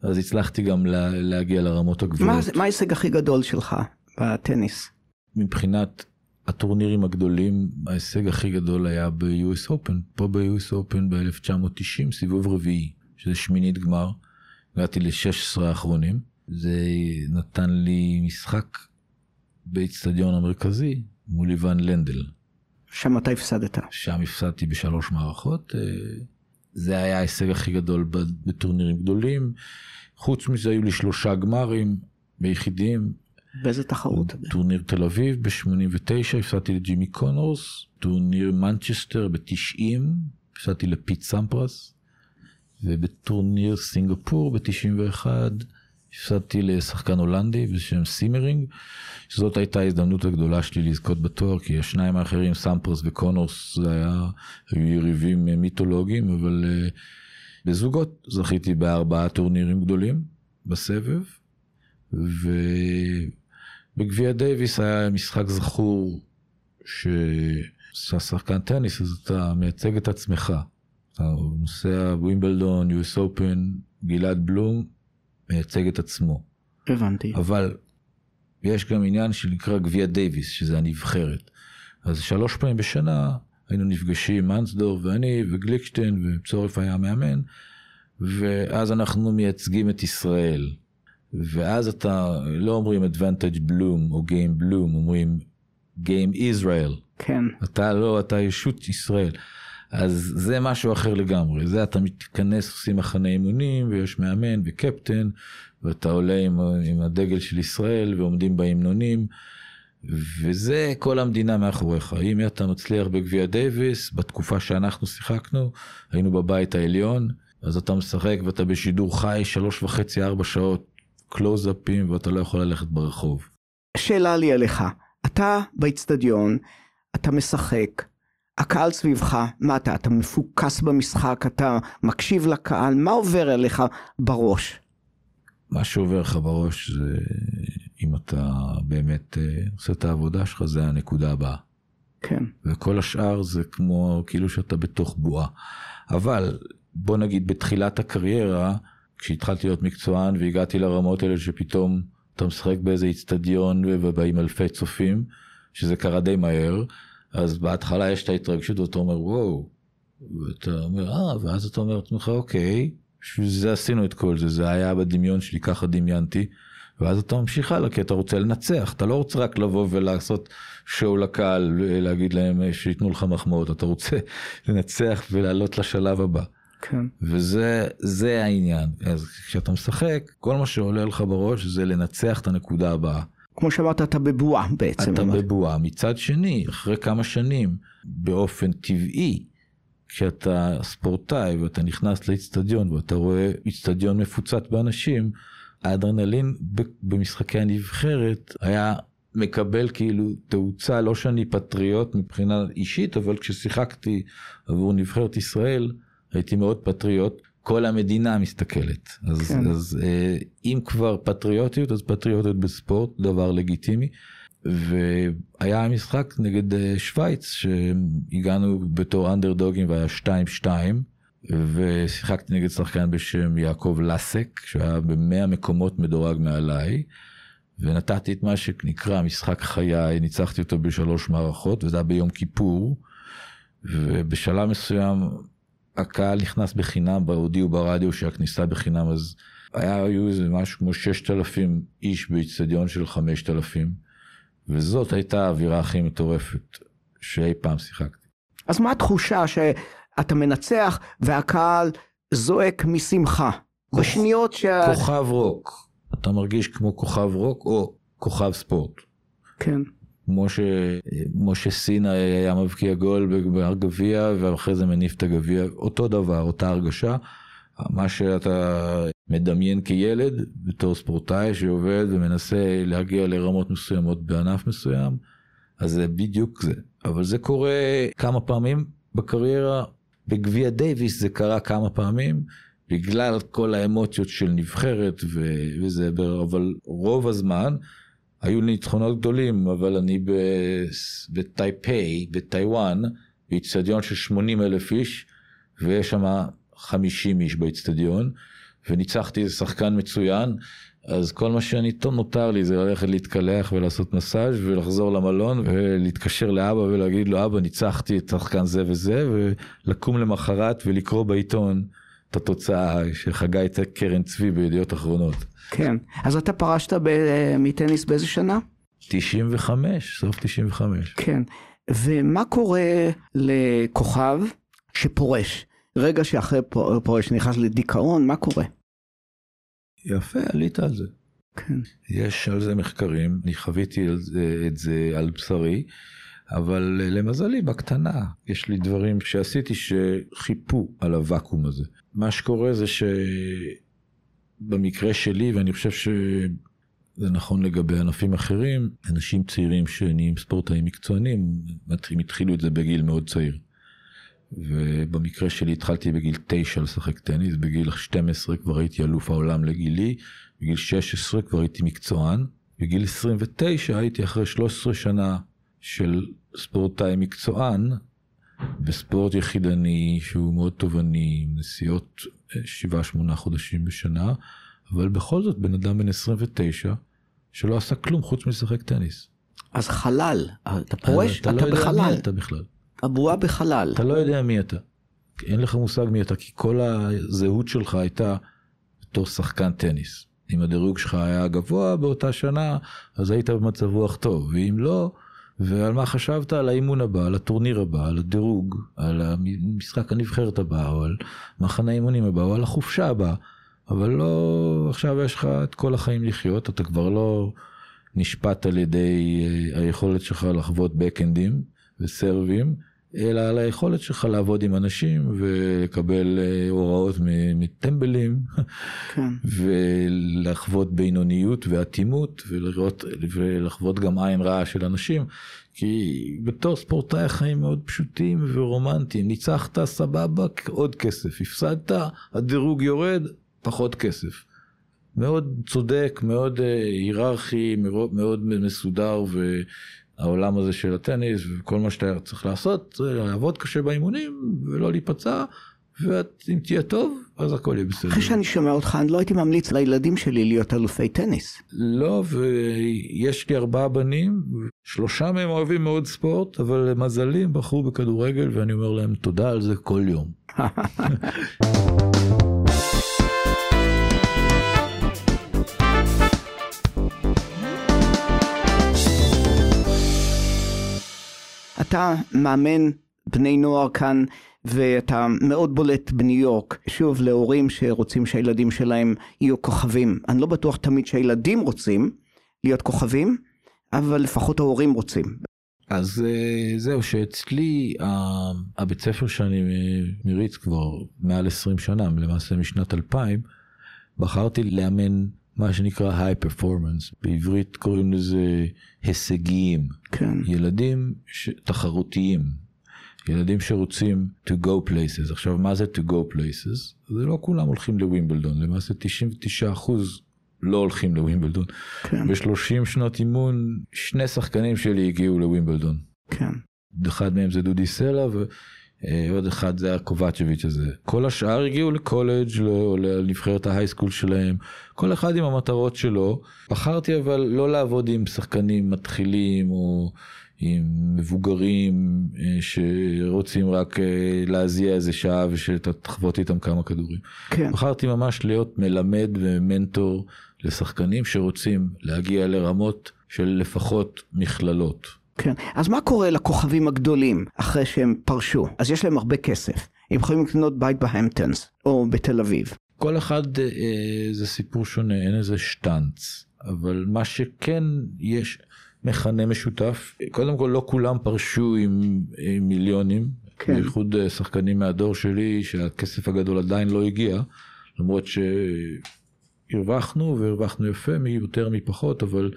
Speaker 3: אז הצלחתי גם לה, להגיע לרמות הגבוהות.
Speaker 1: מה ההישג הכי גדול שלך בטניס?
Speaker 3: מבחינת הטורנירים הגדולים, ההישג הכי גדול היה ב-US Open. פה ב-US Open ב-1990, סיבוב רביעי, שזה שמינית גמר. הגעתי ל-16 האחרונים. זה נתן לי משחק באיצטדיון המרכזי מול איוון לנדל.
Speaker 1: שם אתה הפסדת?
Speaker 3: שם הפסדתי בשלוש מערכות. אה, זה היה ההישג הכי גדול בטורנירים גדולים. חוץ מזה היו לי שלושה גמרים ביחידים.
Speaker 1: באיזה תחרות?
Speaker 3: טורניר תל אביב ב-89, הפסדתי לג'ימי קונורס, טורניר מנצ'סטר ב-90, הפסדתי לפיט סמפרס, ובטורניר סינגפור ב-91, הפסדתי לשחקן הולנדי בשם סימרינק, שזאת הייתה ההזדמנות הגדולה שלי לזכות בתואר, כי השניים האחרים, סמפרס וקונורס, זה היה, היו יריבים מיתולוגיים, אבל אה, בזוגות זכיתי בארבעה טורנירים גדולים בסבב, ובגביע דייוויס היה משחק זכור, שאתה שחקן טניס, אז אתה מייצג את עצמך. אתה נוסע ווימבלדון, US Open, גלעד בלום, מייצג את עצמו.
Speaker 1: הבנתי.
Speaker 3: אבל ויש גם עניין שנקרא גביע דייוויס, שזה הנבחרת. אז שלוש פעמים בשנה היינו נפגשים, מנסדור ואני וגליקשטיין, וצורף היה המאמן, ואז אנחנו מייצגים את ישראל. ואז אתה, לא אומרים Advantage Bloom או Game Bloom, אומרים Game Israel.
Speaker 1: כן.
Speaker 3: אתה לא, אתה ישות ישראל. אז זה משהו אחר לגמרי. זה אתה מתכנס, עושים מחנה אימונים, ויש מאמן וקפטן, ואתה עולה עם, עם הדגל של ישראל, ועומדים בהמנונים. וזה כל המדינה מאחוריך. אם אתה מצליח בגביע דייוויס, בתקופה שאנחנו שיחקנו, היינו בבית העליון, אז אתה משחק ואתה בשידור חי שלוש וחצי, ארבע שעות, קלוזאפים, ואתה לא יכול ללכת ברחוב.
Speaker 1: שאלה לי אליך, אתה באיצטדיון, אתה משחק, הקהל סביבך, מה אתה, אתה מפוקס במשחק, אתה מקשיב לקהל, מה עובר אליך בראש?
Speaker 3: מה שעובר לך בראש זה אם אתה באמת אה, עושה את העבודה שלך, זה הנקודה הבאה.
Speaker 1: כן.
Speaker 3: וכל השאר זה כמו כאילו שאתה בתוך בועה. אבל בוא נגיד בתחילת הקריירה, כשהתחלתי להיות מקצוען והגעתי לרמות האלה שפתאום אתה משחק באיזה איצטדיון ובאים אלפי צופים, שזה קרה די מהר, אז בהתחלה יש את ההתרגשות ואתה אומר וואו, ואתה אומר אה, ואז אתה אומר לעצמך אוקיי, בשביל זה עשינו את כל זה, זה היה בדמיון שלי, ככה דמיינתי. ואז אתה ממשיך הלאה כי אתה רוצה לנצח, אתה לא רוצה רק לבוא ולעשות שואו לקהל, להגיד להם שייתנו לך מחמאות, אתה רוצה לנצח ולעלות לשלב הבא.
Speaker 1: כן.
Speaker 3: וזה זה העניין, אז כשאתה משחק, כל מה שעולה לך בראש זה לנצח את הנקודה הבאה.
Speaker 1: כמו שאמרת, אתה בבועה בעצם.
Speaker 3: אתה בבועה. מצד שני, אחרי כמה שנים, באופן טבעי, כשאתה ספורטאי ואתה נכנס לאיצטדיון ואתה רואה איצטדיון מפוצץ באנשים, האדרנלין במשחקי הנבחרת היה מקבל כאילו תאוצה, לא שאני פטריוט מבחינה אישית, אבל כששיחקתי עבור נבחרת ישראל, הייתי מאוד פטריוט. כל המדינה מסתכלת. אז, כן. אז אה, אם כבר פטריוטיות, אז פטריוטיות בספורט, דבר לגיטימי. והיה משחק נגד אה, שווייץ, שהגענו בתור אנדרדוגים והיה 2-2. ושיחקתי נגד שחקן בשם יעקב לסק, שהיה במאה מקומות מדורג מעליי, ונתתי את מה שנקרא משחק חיי, ניצחתי אותו בשלוש מערכות, וזה היה ביום כיפור, ובשלב מסוים הקהל נכנס בחינם, הודיעו ברדיו שהכניסה בחינם, אז היה, היו איזה משהו כמו ששת אלפים איש באיצטדיון של חמשת אלפים, וזאת הייתה האווירה הכי מטורפת שאי פעם שיחקתי.
Speaker 1: אז מה התחושה ש... אתה מנצח והקהל זועק משמחה. כוכ... בשניות שה...
Speaker 3: כוכב רוק. אתה מרגיש כמו כוכב רוק או כוכב ספורט.
Speaker 1: כן.
Speaker 3: כמו שמשה סינה היה מבקיע גול בגביע ואחרי זה מניף את הגביע, אותו דבר, אותה הרגשה. מה שאתה מדמיין כילד בתור ספורטאי שעובד ומנסה להגיע לרמות מסוימות בענף מסוים, אז זה בדיוק זה. אבל זה קורה כמה פעמים בקריירה, בגביע דייוויס זה קרה כמה פעמים, בגלל כל האמוציות של נבחרת וזה, אבל רוב הזמן היו לי ניצחונות גדולים, אבל אני בטייפיי, בטיוואן, באיצטדיון של 80 אלף איש, ויש שם 50 איש באיצטדיון, וניצחתי איזה שחקן מצוין, אז כל מה שאני נותר לי זה ללכת להתקלח ולעשות מסאז' ולחזור למלון ולהתקשר לאבא ולהגיד לו אבא ניצחתי את שחקן זה וזה ולקום למחרת ולקרוא בעיתון את התוצאה שחגה את קרן צבי בידיעות אחרונות.
Speaker 1: כן, אז אתה פרשת ב- מטניס באיזה שנה?
Speaker 3: 95, סוף 95.
Speaker 1: כן, ומה קורה לכוכב שפורש? רגע שאחרי פורש נכנס לדיכאון, מה קורה?
Speaker 3: יפה, עלית על זה.
Speaker 1: כן.
Speaker 3: יש על זה מחקרים, אני חוויתי זה, את זה על בשרי, אבל למזלי בקטנה, יש לי דברים שעשיתי שחיפו על הוואקום הזה. מה שקורה זה שבמקרה שלי, ואני חושב שזה נכון לגבי ענפים אחרים, אנשים צעירים שנהיים ספורטאים מקצוענים, הם התחילו את זה בגיל מאוד צעיר. ובמקרה שלי התחלתי בגיל 9 לשחק טניס, בגיל 12 כבר הייתי אלוף העולם לגילי, בגיל 16 כבר הייתי מקצוען, בגיל 29 הייתי אחרי 13 שנה של ספורטאי מקצוען, בספורט יחידני שהוא מאוד תובעני, נסיעות 7-8 חודשים בשנה, אבל בכל זאת בן אדם בן 29, שלא עשה כלום חוץ מלשחק טניס.
Speaker 1: אז חלל, אתה פורש,
Speaker 3: אתה
Speaker 1: אתה
Speaker 3: לא יודע
Speaker 1: בחלל.
Speaker 3: מי אתה בכלל.
Speaker 1: הבועה בחלל.
Speaker 3: אתה לא יודע מי אתה. אין לך מושג מי אתה, כי כל הזהות שלך הייתה בתור שחקן טניס. אם הדירוג שלך היה גבוה באותה שנה, אז היית במצב רוח טוב, ואם לא, ועל מה חשבת? על האימון הבא, על הטורניר הבא, על הדירוג, על המשחק הנבחרת הבא, או על מחנה האימונים הבא, או על החופשה הבאה. אבל לא, עכשיו יש לך את כל החיים לחיות, אתה כבר לא נשפט על ידי אה, היכולת שלך לחוות בקאנדים וסרבים, אלא על היכולת שלך לעבוד עם אנשים ולקבל אה, הוראות מטמבלים
Speaker 1: כן.
Speaker 3: ולחוות בינוניות ואטימות ולראות ולחוות גם עין רעה של אנשים כי בתור ספורטאי החיים מאוד פשוטים ורומנטיים ניצחת סבבה עוד כסף הפסדת הדירוג יורד פחות כסף. מאוד צודק מאוד אה, היררכי מאוד, מסודר והעולם הזה של הטניס וכל מה שאתה צריך לעשות זה לעבוד קשה באימונים ולא להיפצע ואם תהיה טוב אז הכל יהיה בסדר.
Speaker 1: אחרי שאני שומע אותך, אני לא הייתי ממליץ לילדים שלי להיות אלופי טניס.
Speaker 3: לא, ויש לי ארבעה בנים, שלושה מהם אוהבים מאוד ספורט, אבל למזלי הם בחרו בכדורגל, ואני אומר להם תודה על זה כל יום.
Speaker 1: אתה מאמן בני נוער כאן, ואתה מאוד בולט בניו יורק. שוב, להורים שרוצים שהילדים שלהם יהיו כוכבים. אני לא בטוח תמיד שהילדים רוצים להיות כוכבים, אבל לפחות ההורים רוצים.
Speaker 3: אז אה, זהו, שאצלי הבית ספר שאני מריץ כבר מעל 20 שנה, למעשה משנת 2000, בחרתי לאמן מה שנקרא היי פרפורמנס, בעברית קוראים לזה הישגיים.
Speaker 1: כן.
Speaker 3: ילדים ש... תחרותיים, ילדים שרוצים to go places. עכשיו, מה זה to go places? זה לא כולם הולכים לווימבלדון, למעשה 99% לא הולכים לווימבלדון.
Speaker 1: כן,
Speaker 3: ב-30 שנות אימון, שני שחקנים שלי הגיעו לווימבלדון.
Speaker 1: כן.
Speaker 3: אחד מהם זה דודי סלע ועוד אחד זה הקובצ'ביץ' הזה. כל השאר הגיעו לקולג' או לנבחרת ההייסקול שלהם, כל אחד עם המטרות שלו. בחרתי אבל לא לעבוד עם שחקנים מתחילים או עם מבוגרים אה, שרוצים רק אה, להזיע איזה שעה ושאתה תחבוט איתם כמה כדורים.
Speaker 1: כן.
Speaker 3: בחרתי ממש להיות מלמד ומנטור לשחקנים שרוצים להגיע לרמות של לפחות מכללות.
Speaker 1: כן. אז מה קורה לכוכבים הגדולים אחרי שהם פרשו? אז יש להם הרבה כסף. הם יכולים לקנות בית בהמפטונס או בתל אביב.
Speaker 3: כל אחד אה, זה סיפור שונה, אין איזה שטאנץ, אבל מה שכן יש מכנה משותף, קודם כל לא כולם פרשו עם, עם מיליונים,
Speaker 1: כן.
Speaker 3: בייחוד אה, שחקנים מהדור שלי שהכסף הגדול עדיין לא הגיע, למרות שהרווחנו והרווחנו יפה מיותר מפחות, אבל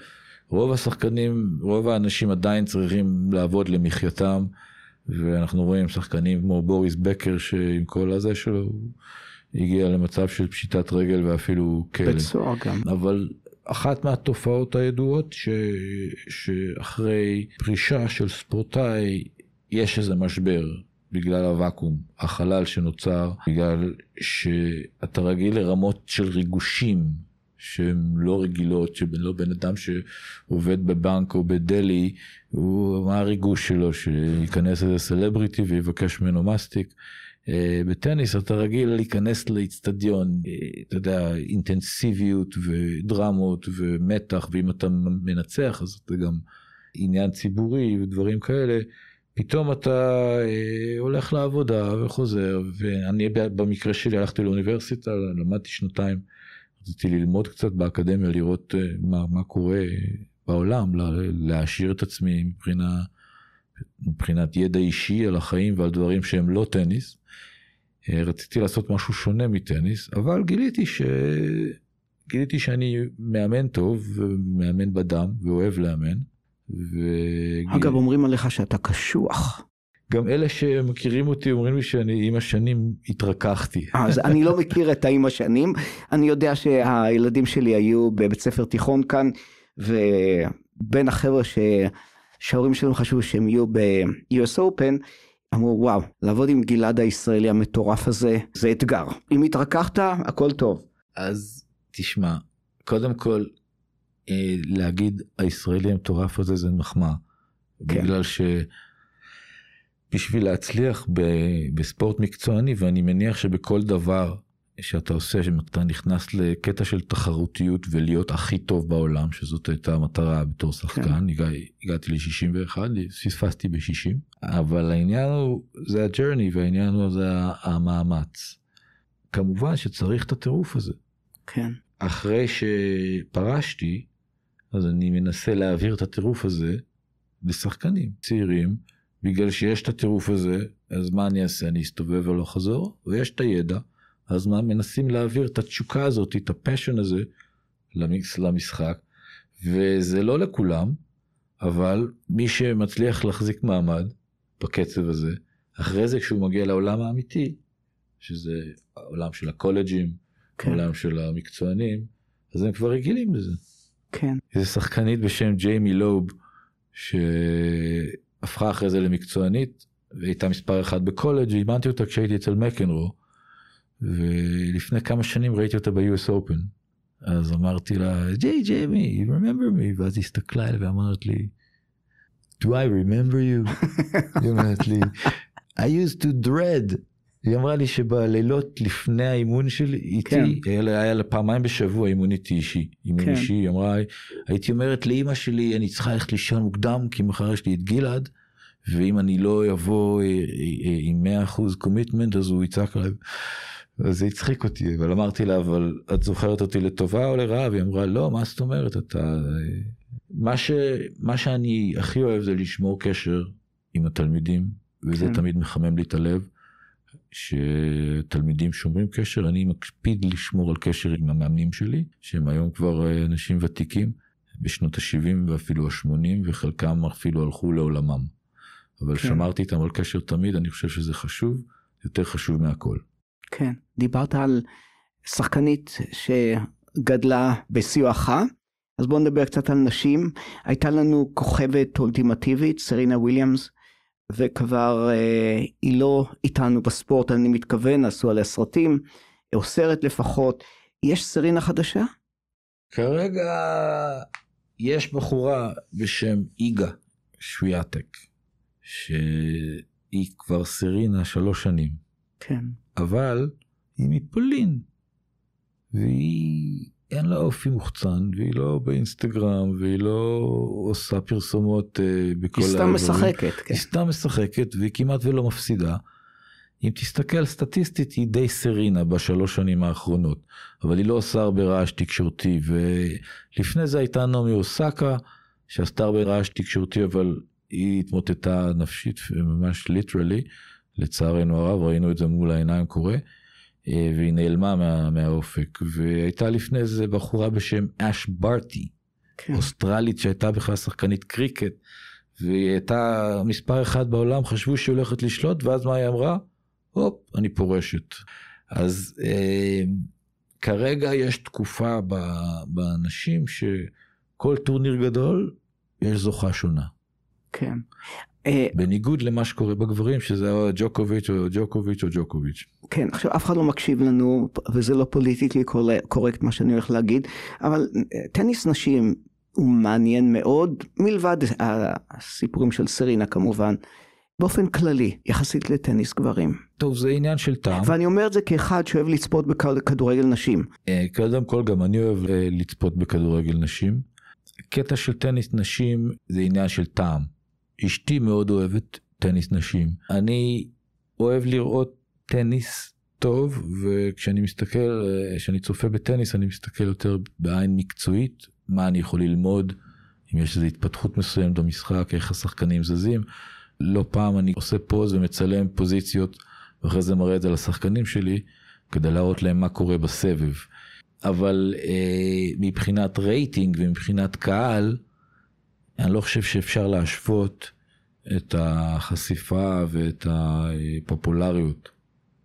Speaker 3: רוב השחקנים, רוב האנשים עדיין צריכים לעבוד למחייתם, ואנחנו רואים שחקנים כמו בוריס בקר שעם כל הזה שלו, הוא הגיע למצב של פשיטת רגל ואפילו כלא.
Speaker 1: בית סוהר גם.
Speaker 3: אבל אחת מהתופעות הידועות ש... שאחרי פרישה של ספורטאי יש איזה משבר בגלל הוואקום, החלל שנוצר, בגלל שאתה רגיל לרמות של ריגושים שהן לא רגילות, שלא בן אדם שעובד בבנק או בדלי, הוא, מה הריגוש שלו, שייכנס איזה סלבריטי ויבקש ממנו מסטיק. אה, בטניס אתה רגיל להיכנס לאיצטדיון, אה, אתה יודע, אינטנסיביות ודרמות ומתח, ואם אתה מנצח אז זה גם עניין ציבורי ודברים כאלה. פתאום אתה אה, הולך לעבודה וחוזר, ואני במקרה שלי הלכתי לאוניברסיטה, למדתי שנתיים, רציתי ללמוד קצת באקדמיה, לראות אה, מה, מה קורה בעולם, לה, להעשיר את עצמי מבחינה, מבחינת ידע אישי על החיים ועל דברים שהם לא טניס. אה, רציתי לעשות משהו שונה מטניס, אבל גיליתי ש... גיליתי שאני מאמן טוב ומאמן בדם ואוהב לאמן. ו...
Speaker 1: אגב, אומרים עליך שאתה קשוח.
Speaker 3: גם אלה שמכירים אותי אומרים לי שאני עם השנים התרככתי.
Speaker 1: אז אני לא מכיר את האם השנים. אני יודע שהילדים שלי היו בבית ספר תיכון כאן, ובין החבר'ה ש... שההורים שלהם חשבו שהם יהיו ב-US Open, אמרו וואו, לעבוד עם גלעד הישראלי המטורף הזה, זה אתגר. אם התרככת, הכל טוב.
Speaker 3: אז תשמע, קודם כל, אה, להגיד הישראלי המטורף הזה זה מחמאה.
Speaker 1: כן.
Speaker 3: בגלל ש... בשביל להצליח ב- בספורט מקצועני, ואני מניח שבכל דבר שאתה עושה, שאתה נכנס לקטע של תחרותיות ולהיות הכי טוב בעולם, שזאת הייתה המטרה בתור שחקן,
Speaker 1: כן.
Speaker 3: הגע, הגעתי ל-61, פספסתי ב-60, אבל העניין הוא, זה ה journey והעניין הוא זה המאמץ. כמובן שצריך את הטירוף הזה.
Speaker 1: כן,
Speaker 3: אחרי שפרשתי, אז אני מנסה להעביר את הטירוף הזה לשחקנים צעירים, בגלל שיש את הטירוף הזה, אז מה אני אעשה? אני אסתובב הלוך וחזור, ויש את הידע, אז מה? מנסים להעביר את התשוקה הזאת, את ה passion הזה למשחק, וזה לא לכולם, אבל מי שמצליח להחזיק מעמד בקצב הזה, אחרי זה כשהוא מגיע לעולם האמיתי, שזה העולם של הקולג'ים,
Speaker 1: כן,
Speaker 3: העולם של המקצוענים, אז הם כבר רגילים לזה.
Speaker 1: כן,
Speaker 3: איזה שחקנית בשם ג'יימי לוב, שהפכה אחרי זה למקצוענית, והייתה מספר אחד בקולג', אימנתי אותה כשהייתי אצל מקנרו, ולפני כמה שנים ראיתי אותה ב-US Open. אז אמרתי לה, ג'יי ג'יימי, you remember me? ואז היא הסתכלה אליי ואמרת לי, do I remember you? היא אומרת לי, I used to dread. היא אמרה לי שבלילות לפני האימון שלי איתי,
Speaker 1: כן.
Speaker 3: היה היה לה פעמיים בשבוע אימון איתי אישי. אימון
Speaker 1: כן.
Speaker 3: אישי, היא אמרה, הייתי אומרת לאימא שלי, אני צריכה ללכת לישון מוקדם, כי מחר יש לי את גלעד, ואם אני לא אבוא אה, אה, אה, עם 100% קומיטמנט, אז הוא יצעק עליי. אז זה הצחיק אותי, אבל אמרתי לה, אבל את זוכרת אותי לטובה או לרעה? והיא אמרה, לא, מה זאת אומרת, אתה... מה, ש... מה שאני הכי אוהב זה לשמור קשר עם התלמידים, וזה
Speaker 1: כן.
Speaker 3: תמיד מחמם לי את הלב, שתלמידים שומרים קשר, אני מקפיד לשמור על קשר עם המאמנים שלי, שהם היום כבר אנשים ותיקים, בשנות ה-70 ואפילו ה-80, וחלקם אפילו הלכו לעולמם. אבל
Speaker 1: כן.
Speaker 3: שמרתי איתם על קשר תמיד, אני חושב שזה חשוב, יותר חשוב מהכל.
Speaker 1: כן. דיברת על שחקנית שגדלה בסיועך, אז בואו נדבר קצת על נשים. הייתה לנו כוכבת אולטימטיבית, סרינה וויליאמס, וכבר אה, היא לא איתנו בספורט, אני מתכוון, עשו עליה סרטים, או סרט לפחות. יש סרינה חדשה?
Speaker 3: כרגע יש בחורה בשם איגה שוויאטק, שהיא כבר סרינה שלוש שנים,
Speaker 1: כן.
Speaker 3: אבל היא מפולין, והיא אין לה אופי מוחצן, והיא לא באינסטגרם, והיא לא עושה פרסומות אה, בכל
Speaker 1: היא סתם
Speaker 3: הדברים.
Speaker 1: משחקת, כן.
Speaker 3: היא סתם משחקת והיא כמעט ולא מפסידה. אם תסתכל סטטיסטית היא די סרינה בשלוש שנים האחרונות, אבל היא לא עושה הרבה רעש תקשורתי, ולפני זה הייתה נעמי אוסקה, שעשתה הרבה רעש תקשורתי, אבל היא התמוטטה נפשית, ממש ליטרלי, לצערנו הרב, ראינו את זה מול העיניים קורה, אה, והיא נעלמה מה, מהאופק, והייתה לפני זה בחורה בשם אש ברטי,
Speaker 1: כן.
Speaker 3: אוסטרלית שהייתה בכלל שחקנית קריקט, והיא הייתה מספר אחד בעולם, חשבו שהיא הולכת לשלוט, ואז מה היא אמרה? הופ, אני פורשת. אז אה, כרגע יש תקופה בנשים שכל טורניר גדול, יש זוכה שונה.
Speaker 1: כן. אה,
Speaker 3: בניגוד למה שקורה בגברים, שזה או ג'וקוביץ' או ג'וקוביץ' או ג'וקוביץ'.
Speaker 1: כן, עכשיו אף אחד לא מקשיב לנו, וזה לא פוליטיקלי קורקט מה שאני הולך להגיד, אבל אה, טניס נשים הוא מעניין מאוד, מלבד הסיפורים של סרינה כמובן, באופן כללי, יחסית לטניס גברים.
Speaker 3: טוב, זה עניין של טעם.
Speaker 1: ואני אומר את זה כאחד שאוהב לצפות בכדורגל נשים.
Speaker 3: אה, קודם כל גם אני אוהב לצפות בכדורגל נשים. קטע של טניס נשים זה עניין של טעם. אשתי מאוד אוהבת טניס נשים. אני אוהב לראות טניס טוב, וכשאני מסתכל, כשאני צופה בטניס אני מסתכל יותר בעין מקצועית, מה אני יכול ללמוד, אם יש איזו התפתחות מסוימת במשחק, איך השחקנים זזים. לא פעם אני עושה pause ומצלם פוזיציות, ואחרי זה מראה את זה לשחקנים שלי, כדי להראות להם מה קורה בסבב. אבל אה, מבחינת רייטינג ומבחינת קהל, אני לא חושב שאפשר להשוות את החשיפה ואת הפופולריות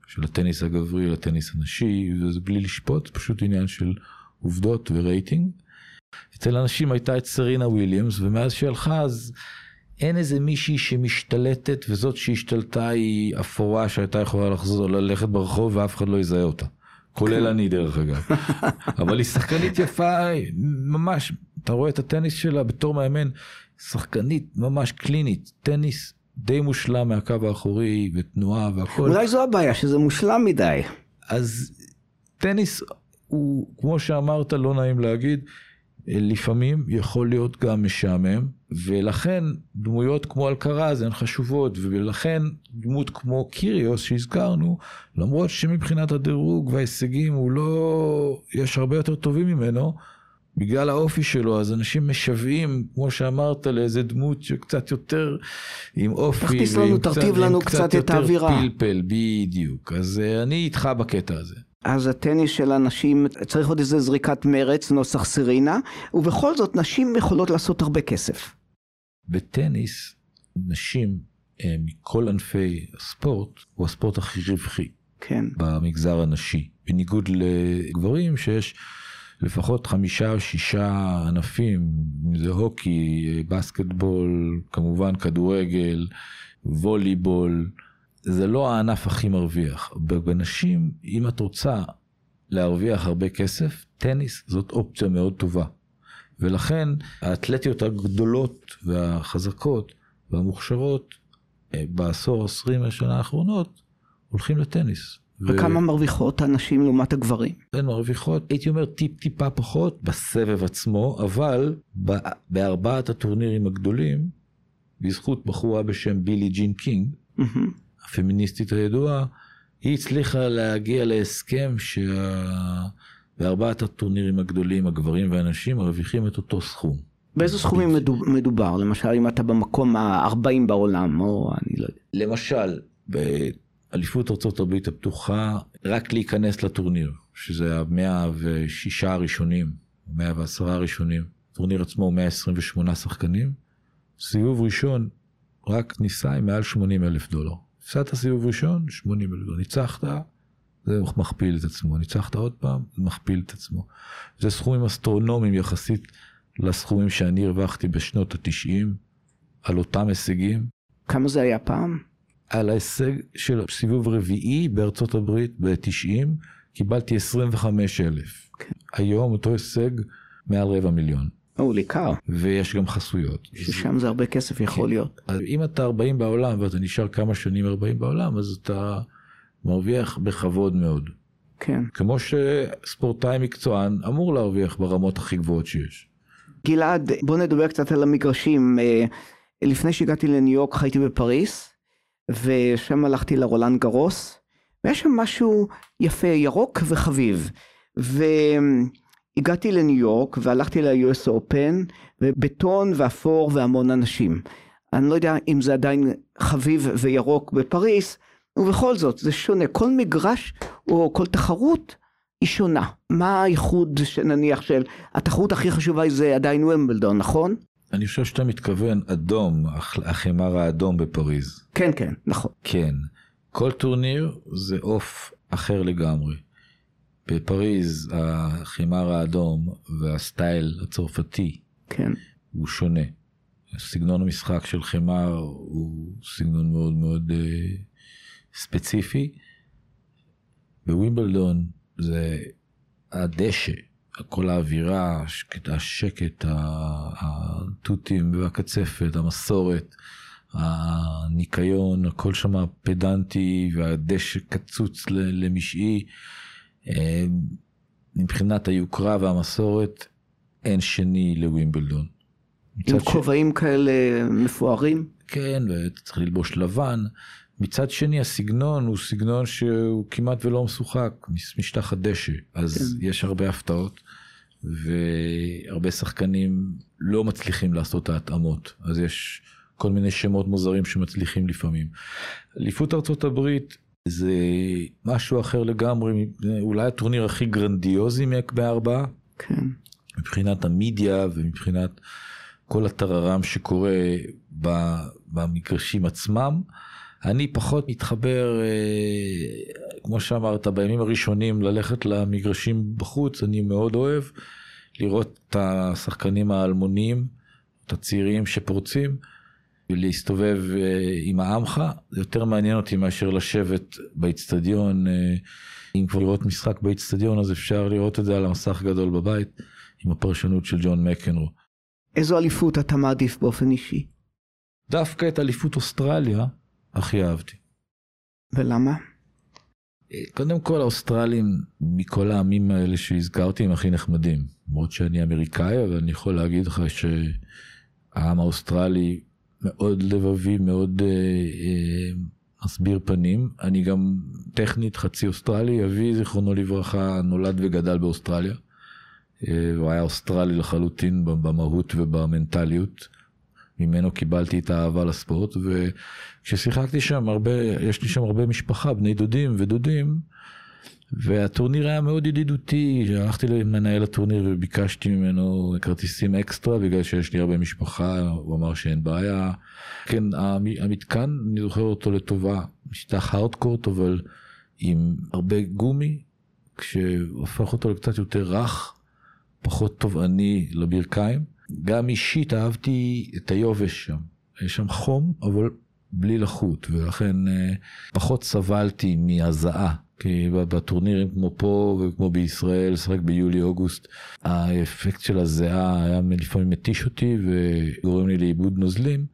Speaker 3: של הטניס הגברי לטניס הנשי, וזה בלי לשפוט, זה פשוט עניין של עובדות ורייטינג. אצל הנשים הייתה את סרינה וויליאמס, ומאז שהיא הלכה אז אין איזה מישהי שמשתלטת, וזאת שהשתלטה היא אפורה שהייתה יכולה לחזור, ללכת ברחוב ואף אחד לא יזהה אותה. כולל אני דרך אגב. אבל היא שחקנית יפה, ממש אתה רואה את הטניס שלה בתור מאמן, שחקנית ממש קלינית, טניס די מושלם מהקו האחורי ותנועה והכל.
Speaker 1: אולי זו הבעיה, שזה מושלם מדי.
Speaker 3: אז טניס הוא, כמו שאמרת, לא נעים להגיד, לפעמים יכול להיות גם משעמם, ולכן דמויות כמו אלקרז הן חשובות, ולכן דמות כמו קיריוס שהזכרנו, למרות שמבחינת הדירוג וההישגים הוא לא, יש הרבה יותר טובים ממנו, בגלל האופי שלו, אז אנשים משוועים, כמו שאמרת, לאיזה דמות שקצת יותר עם אופי,
Speaker 1: תכניס לנו, תרטיב לנו קצת את האווירה.
Speaker 3: קצת יותר פלפל, בדיוק. אז uh, אני איתך בקטע הזה.
Speaker 1: אז הטניס של הנשים צריך עוד איזה זריקת מרץ, נוסח סרינה, ובכל זאת נשים יכולות לעשות הרבה כסף.
Speaker 3: בטניס, נשים אה, מכל ענפי הספורט, הוא הספורט הכי רווחי.
Speaker 1: כן.
Speaker 3: במגזר הנשי. בניגוד לגברים שיש לפחות חמישה או שישה ענפים, אם זה הוקי, בסקטבול, כמובן כדורגל, ווליבול. זה לא הענף הכי מרוויח. בנשים, אם את רוצה להרוויח הרבה כסף, טניס זאת אופציה מאוד טובה. ולכן האתלטיות הגדולות והחזקות והמוכשרות אה, בעשור, עשרים השנה האחרונות, הולכים לטניס.
Speaker 1: וכמה ו... מרוויחות הנשים לעומת הגברים?
Speaker 3: הן מרוויחות, הייתי אומר טיפ טיפה פחות בסבב עצמו, אבל בארבעת הטורנירים הגדולים, בזכות בחורה בשם בילי ג'ין קינג, mm-hmm. הפמיניסטית הידועה, היא הצליחה להגיע להסכם שבארבעת שה... הטורנירים הגדולים, הגברים והנשים מרוויחים את אותו סכום.
Speaker 1: באיזה סכומים מדובר? למשל, אם אתה במקום ה-40 בעולם, או אני לא יודע.
Speaker 3: למשל, באליפות ארה"ב הפתוחה, רק להיכנס לטורניר, שזה המאה ושישה הראשונים, מאה ועשרה הראשונים. הטורניר עצמו הוא 128 שחקנים. סיבוב ראשון, רק כניסה עם מעל 80 אלף דולר. הפסדת סיבוב ראשון, 80 אלף דולר. ניצחת, זה מכפיל את עצמו. ניצחת עוד פעם, זה מכפיל את עצמו. זה סכומים אסטרונומיים יחסית לסכומים שאני הרווחתי בשנות התשעים, על אותם הישגים.
Speaker 1: כמה זה היה פעם?
Speaker 3: על ההישג של סיבוב רביעי בארצות הברית ב-90, קיבלתי 25 אלף. כן. היום אותו הישג מעל רבע מיליון.
Speaker 1: או, ניכר.
Speaker 3: ויש גם חסויות.
Speaker 1: ששם זה הרבה כסף יכול כן. להיות.
Speaker 3: אז אם אתה 40 בעולם ואתה נשאר כמה שנים 40 בעולם, אז אתה מרוויח בכבוד מאוד.
Speaker 1: כן.
Speaker 3: כמו שספורטאי מקצוען אמור להרוויח ברמות הכי גבוהות שיש.
Speaker 1: גלעד, בוא נדבר קצת על המגרשים. אה, לפני שהגעתי לניו יורק חייתי בפריס, ושם הלכתי לרולנד גרוס, והיה שם משהו יפה, ירוק וחביב. והגעתי לניו יורק והלכתי ל-US Open, ובטון ואפור והמון אנשים. אני לא יודע אם זה עדיין חביב וירוק בפריס, ובכל זאת זה שונה. כל מגרש או כל תחרות היא שונה. מה הייחוד שנניח של התחרות הכי חשובה זה עדיין ומבלדון, נכון?
Speaker 3: אני חושב שאתה מתכוון אדום, החמר האדום בפריז.
Speaker 1: כן, כן, נכון.
Speaker 3: כן. כל טורניר זה עוף אחר לגמרי. בפריז החמר האדום והסטייל הצרפתי
Speaker 1: כן.
Speaker 3: הוא שונה. סגנון המשחק של חמר הוא סגנון מאוד מאוד uh, ספציפי. בווימבלדון זה הדשא, כל האווירה, השקט, התותים והקצפת, המסורת, הניקיון, הכל שם פדנטי והדשא קצוץ למשעי. אה, מבחינת היוקרה והמסורת, אין שני לווימבלדון.
Speaker 1: עם כובעים ש... כאלה מפוארים?
Speaker 3: כן, וצריך ללבוש לבן. מצד שני הסגנון הוא סגנון שהוא כמעט ולא משוחק, משטח הדשא, אז כן. יש הרבה הפתעות והרבה שחקנים לא מצליחים לעשות את ההתאמות, אז יש כל מיני שמות מוזרים שמצליחים לפעמים. אליפות ארצות הברית זה משהו אחר לגמרי, אולי הטורניר הכי גרנדיוזי מארבעה,
Speaker 1: כן.
Speaker 3: מבחינת המידיה ומבחינת כל הטררם שקורה במגרשים עצמם. אני פחות מתחבר, אה, כמו שאמרת, בימים הראשונים ללכת למגרשים בחוץ, אני מאוד אוהב לראות את השחקנים האלמונים, את הצעירים שפורצים, ולהסתובב אה, עם העמך, זה יותר מעניין אותי מאשר לשבת באיצטדיון. אה, אם כבר לראות משחק באיצטדיון אז אפשר לראות את זה על המסך גדול בבית. עם הפרשנות של ג'ון מקנרו.
Speaker 1: איזו אליפות אתה מעדיף באופן אישי?
Speaker 3: דווקא את אליפות אוסטרליה הכי אהבתי.
Speaker 1: ולמה?
Speaker 3: קודם כל האוסטרלים מכל העמים האלה שהזכרתי הם הכי נחמדים. למרות שאני אמריקאי אבל אני יכול להגיד לך שהעם האוסטרלי מאוד לבבי מאוד אה, אה, מסביר פנים. אני גם טכנית חצי אוסטרלי אבי זיכרונו לברכה נולד וגדל באוסטרליה. אה, הוא היה אוסטרלי לחלוטין במהות ובמנטליות. ממנו קיבלתי את האהבה לספורט וכששיחקתי שם הרבה יש לי שם הרבה משפחה בני דודים ודודים והטורניר היה מאוד ידידותי. הלכתי למנהל הטורניר וביקשתי ממנו כרטיסים אקסטרה בגלל שיש לי הרבה משפחה הוא אמר שאין בעיה. כן המתקן אני זוכר אותו לטובה משטח הארדקורט אבל עם הרבה גומי כשהופך אותו לקצת יותר רך פחות תובעני לברכיים גם אישית אהבתי את היובש שם. יש שם חום, אבל בלי לחות, ולכן אה, פחות סבלתי מהזעה. כי בטורנירים כמו פה וכמו בישראל, לשחק ביולי-אוגוסט, האפקט של הזיעה היה לפעמים מתיש אותי וגורם לי לאיבוד נוזלים.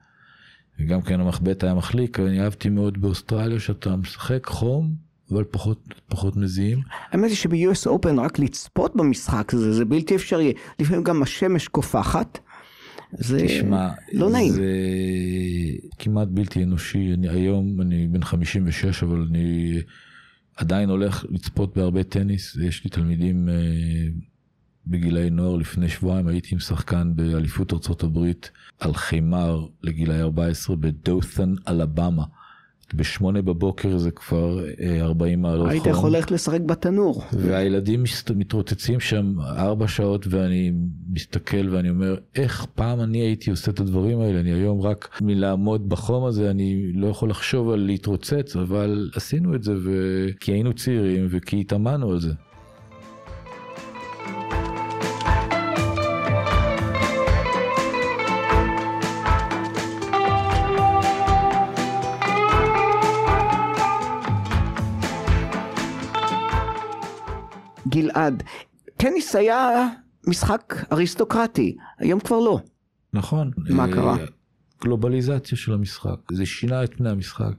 Speaker 3: וגם כן המחבט היה מחליק, אני אהבתי מאוד באוסטרליה שאתה משחק חום, אבל פחות, פחות מזיעים.
Speaker 1: האמת היא שב-US Open רק לצפות במשחק הזה זה בלתי אפשרי. לפעמים גם השמש קופחת. זה
Speaker 3: תשמע,
Speaker 1: לא נעים.
Speaker 3: זה כמעט בלתי אנושי. אני, היום אני בן 56, אבל אני עדיין הולך לצפות בהרבה טניס. יש לי תלמידים אה, בגילאי נוער. לפני שבועיים הייתי עם שחקן באליפות ארה"ב על חימר לגילאי 14 בדות'ן, אלבמה. בשמונה בבוקר זה כבר 40 אה, מעלות חום.
Speaker 1: היית יכול ללכת לשחק בתנור.
Speaker 3: והילדים מתרוצצים שם ארבע שעות ואני מסתכל ואני אומר איך פעם אני הייתי עושה את הדברים האלה אני היום רק מלעמוד בחום הזה אני לא יכול לחשוב על להתרוצץ אבל עשינו את זה כי היינו צעירים וכי התאמנו על זה.
Speaker 1: גלעד, טניס היה משחק אריסטוקרטי, היום כבר לא.
Speaker 3: נכון.
Speaker 1: מה אה, קרה?
Speaker 3: גלובליזציה של המשחק, זה שינה את פני המשחק.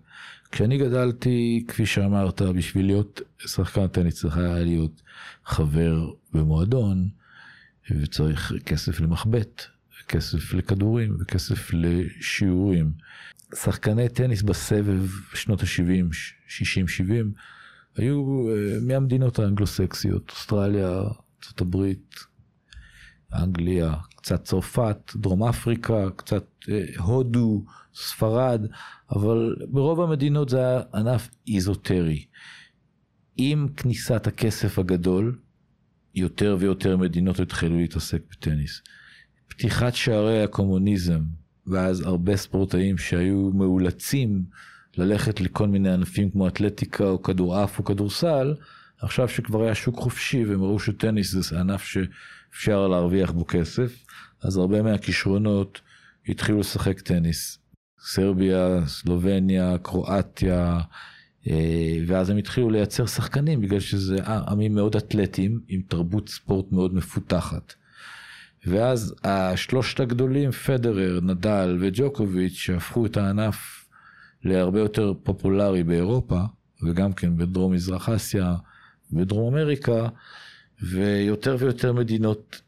Speaker 3: כשאני גדלתי, כפי שאמרת, בשביל להיות שחקן טניס צריך היה להיות חבר במועדון, וצריך כסף למחבט, כסף לכדורים וכסף לשיעורים. שחקני טניס בסבב שנות ה-70, 60-70, היו אה, מהמדינות האנגלוסקסיות, אוסטרליה, ארה"ב, אנגליה, קצת צרפת, דרום אפריקה, קצת אה, הודו, ספרד, אבל ברוב המדינות זה היה ענף איזוטרי. עם כניסת הכסף הגדול, יותר ויותר מדינות התחילו להתעסק בטניס. פתיחת שערי הקומוניזם, ואז הרבה ספורטאים שהיו מאולצים ללכת לכל מיני ענפים כמו אתלטיקה או כדורעף או כדורסל, עכשיו שכבר היה שוק חופשי והם ראו שטניס זה ענף שאפשר להרוויח בו כסף, אז הרבה מהכישרונות התחילו לשחק טניס. סרביה, סלובניה, קרואטיה, אה, ואז הם התחילו לייצר שחקנים בגלל שזה עמים מאוד אתלטיים עם תרבות ספורט מאוד מפותחת. ואז השלושת הגדולים, פדרר, נדל וג'וקוביץ', שהפכו את הענף להרבה יותר פופולרי באירופה, וגם כן בדרום מזרח אסיה, בדרום אמריקה, ויותר ויותר מדינות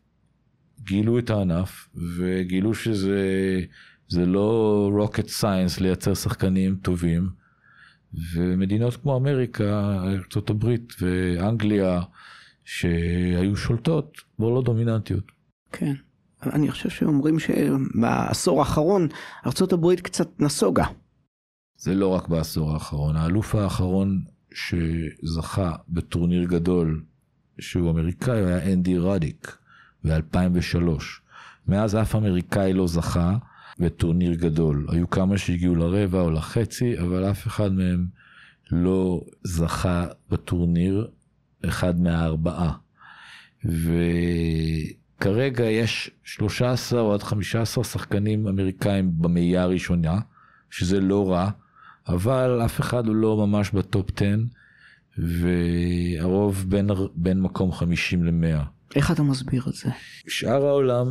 Speaker 3: גילו את הענף, וגילו שזה זה לא rocket science לייצר שחקנים טובים, ומדינות כמו אמריקה, ארה"ב ואנגליה, שהיו שולטות, כבר לא דומיננטיות.
Speaker 1: כן. אני חושב שאומרים שבעשור האחרון ארה"ב קצת נסוגה.
Speaker 3: זה לא רק בעשור האחרון, האלוף האחרון שזכה בטורניר גדול שהוא אמריקאי היה אנדי רדיק ב-2003. מאז אף אמריקאי לא זכה בטורניר גדול. היו כמה שהגיעו לרבע או לחצי, אבל אף אחד מהם לא זכה בטורניר, אחד מהארבעה. וכרגע יש 13 או עד 15 שחקנים אמריקאים במאייה הראשונה, שזה לא רע. אבל אף אחד הוא לא ממש בטופ 10, והרוב בין, בין מקום 50 ל-100.
Speaker 1: איך אתה מסביר את זה?
Speaker 3: שאר העולם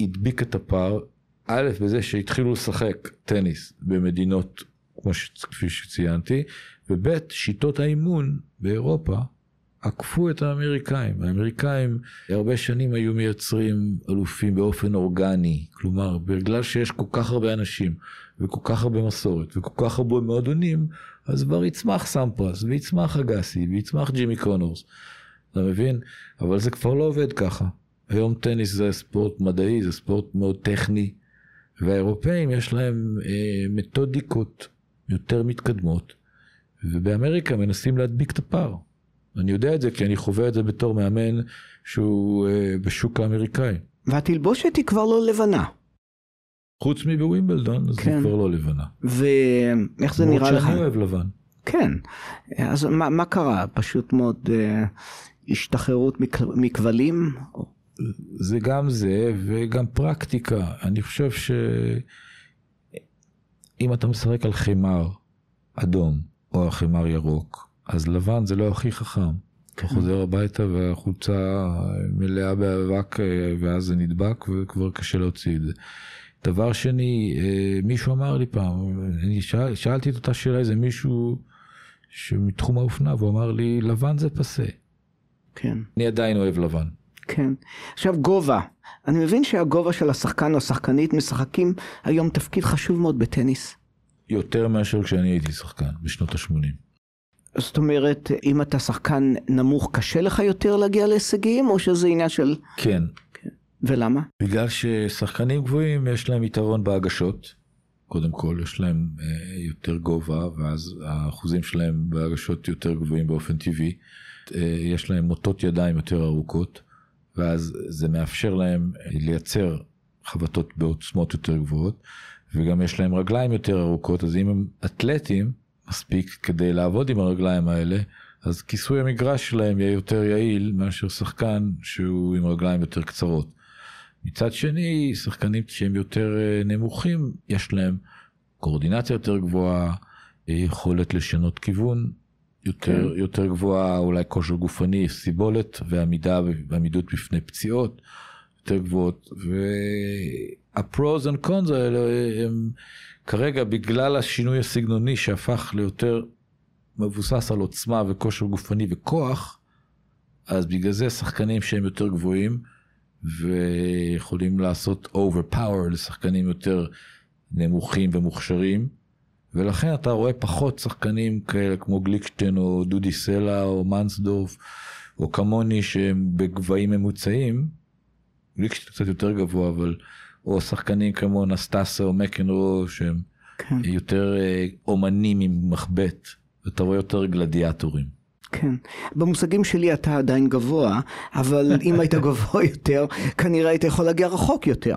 Speaker 3: הדביק את הפער, א', בזה שהתחילו לשחק טניס במדינות, כמו ש... כפי שציינתי, וב', שיטות האימון באירופה עקפו את האמריקאים. האמריקאים הרבה שנים היו מייצרים אלופים באופן אורגני, כלומר, בגלל שיש כל כך הרבה אנשים, וכל כך הרבה מסורת, וכל כך הרבה מועדונים, אז כבר יצמח סמפרס, ויצמח אגסי, ויצמח ג'ימי קונורס. אתה מבין? אבל זה כבר לא עובד ככה. היום טניס זה ספורט מדעי, זה ספורט מאוד טכני, והאירופאים יש להם אה, מתודיקות יותר מתקדמות, ובאמריקה מנסים להדביק את הפער. אני יודע את זה כי אני חווה את זה בתור מאמן שהוא אה, בשוק האמריקאי.
Speaker 1: והתלבושת היא כבר לא לבנה.
Speaker 3: חוץ מבווימבלדון, אז
Speaker 1: כן.
Speaker 3: היא כבר לא לבנה.
Speaker 1: ואיך זה נראה
Speaker 3: למרות
Speaker 1: לך?
Speaker 3: שאני אוהב לבן.
Speaker 1: כן. אז מה, מה קרה? פשוט מאוד אה, השתחררות מכ- מכבלים?
Speaker 3: זה גם זה וגם פרקטיקה. אני חושב שאם אתה משחק על חמר אדום או על חמר ירוק, אז לבן זה לא הכי חכם. אתה חוזר הביתה והחולצה מלאה באבק אה, ואז זה נדבק וכבר קשה להוציא את זה. דבר שני, אה, מישהו אמר לי פעם, אני שאל, שאלתי את אותה שאלה איזה מישהו שמתחום האופנה והוא אמר לי לבן זה פסה.
Speaker 1: כן.
Speaker 3: אני עדיין אוהב לבן.
Speaker 1: כן. עכשיו גובה. אני מבין שהגובה של השחקן או השחקנית משחקים היום תפקיד חשוב מאוד בטניס.
Speaker 3: יותר מאשר כשאני הייתי שחקן בשנות ה-80.
Speaker 1: זאת אומרת, אם אתה שחקן נמוך, קשה לך יותר להגיע להישגים, או שזה עניין של...
Speaker 3: כן,
Speaker 1: ולמה?
Speaker 3: בגלל ששחקנים גבוהים יש להם יתרון בהגשות. קודם כל יש להם אה, יותר גובה ואז האחוזים שלהם בהגשות יותר גבוהים באופן טבעי. אה, יש להם מוטות ידיים יותר ארוכות ואז זה מאפשר להם לייצר חבטות בעוצמות יותר גבוהות וגם יש להם רגליים יותר ארוכות אז אם הם אתלטים מספיק כדי לעבוד עם הרגליים האלה אז כיסוי המגרש שלהם יהיה יותר יעיל מאשר שחקן שהוא עם רגליים יותר קצרות. מצד שני, שחקנים שהם יותר אה, נמוכים, יש להם קואורדינציה יותר גבוהה, אה, יכולת לשנות כיוון יותר,
Speaker 1: כן.
Speaker 3: יותר גבוהה, אולי כושר גופני, סיבולת ועמידה ועמידות בפני פציעות יותר גבוהות. וה-pros and cons האלה הם כרגע בגלל השינוי הסגנוני שהפך ליותר מבוסס על עוצמה וכושר גופני וכוח, אז בגלל זה שחקנים שהם יותר גבוהים, ויכולים לעשות overpower לשחקנים יותר נמוכים ומוכשרים ולכן אתה רואה פחות שחקנים כאלה כמו גליקשטיין או דודי סלע או מנסדורף או כמוני שהם בגבהים ממוצעים. גליקשטיין קצת יותר גבוה אבל או שחקנים כמו נסטסה או מקנרו שהם
Speaker 1: כן,
Speaker 3: יותר אה, אומנים עם מחבט ואתה רואה יותר גלדיאטורים.
Speaker 1: כן. במושגים שלי אתה עדיין גבוה, אבל אם היית גבוה יותר, כנראה היית יכול להגיע רחוק יותר.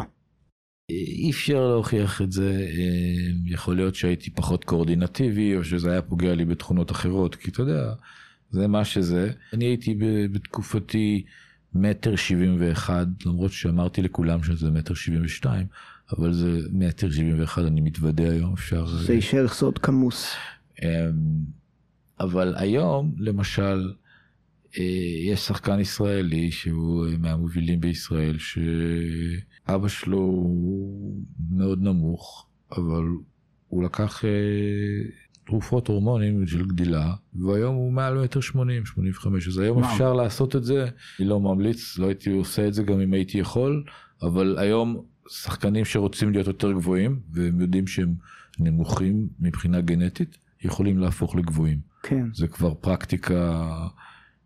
Speaker 3: אי אפשר להוכיח את זה, אה, יכול להיות שהייתי פחות קואורדינטיבי או שזה היה פוגע לי בתכונות אחרות, כי אתה יודע, זה מה שזה. אני הייתי בתקופתי מטר שבעים ואחד, למרות שאמרתי לכולם שזה מטר שבעים ושתיים, אבל זה מטר שבעים ואחד, אני מתוודה היום, אפשר...
Speaker 1: זה יישאר סוד כמוס.
Speaker 3: אבל היום, למשל, אה, יש שחקן ישראלי שהוא אה, מהמובילים בישראל, שאבא שלו הוא מאוד נמוך, אבל הוא לקח אה, תרופות הורמונים של גדילה, והיום הוא מעל מטר שמונים, שמונים וחמש, אז היום
Speaker 1: וואו.
Speaker 3: אפשר לעשות את זה. אני לא ממליץ, לא הייתי עושה את זה גם אם הייתי יכול, אבל היום שחקנים שרוצים להיות יותר גבוהים, והם יודעים שהם נמוכים מבחינה גנטית, יכולים להפוך לגבוהים.
Speaker 1: כן.
Speaker 3: זה כבר פרקטיקה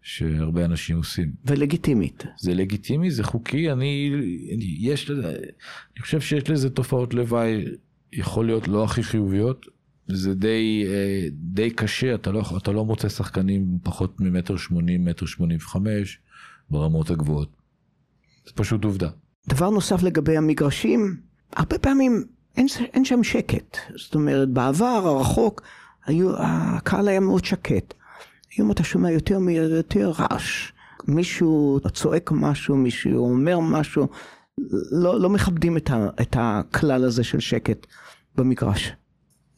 Speaker 3: שהרבה אנשים עושים.
Speaker 1: ולגיטימית.
Speaker 3: זה לגיטימי, זה חוקי, אני, אני, יש אני חושב שיש לזה תופעות לוואי, יכול להיות לא הכי חיוביות, זה די, אה, די קשה, אתה לא, אתה לא מוצא שחקנים פחות ממטר שמונים, מטר שמונים וחמש, ברמות הגבוהות. זה פשוט עובדה.
Speaker 1: דבר נוסף לגבי המגרשים, הרבה פעמים אין, אין שם שקט. זאת אומרת, בעבר הרחוק, היו, הקהל היה מאוד שקט. היום אתה שומע יותר ויותר רעש. מישהו צועק משהו, מישהו אומר משהו, לא, לא מכבדים את, ה, את הכלל הזה של שקט במגרש.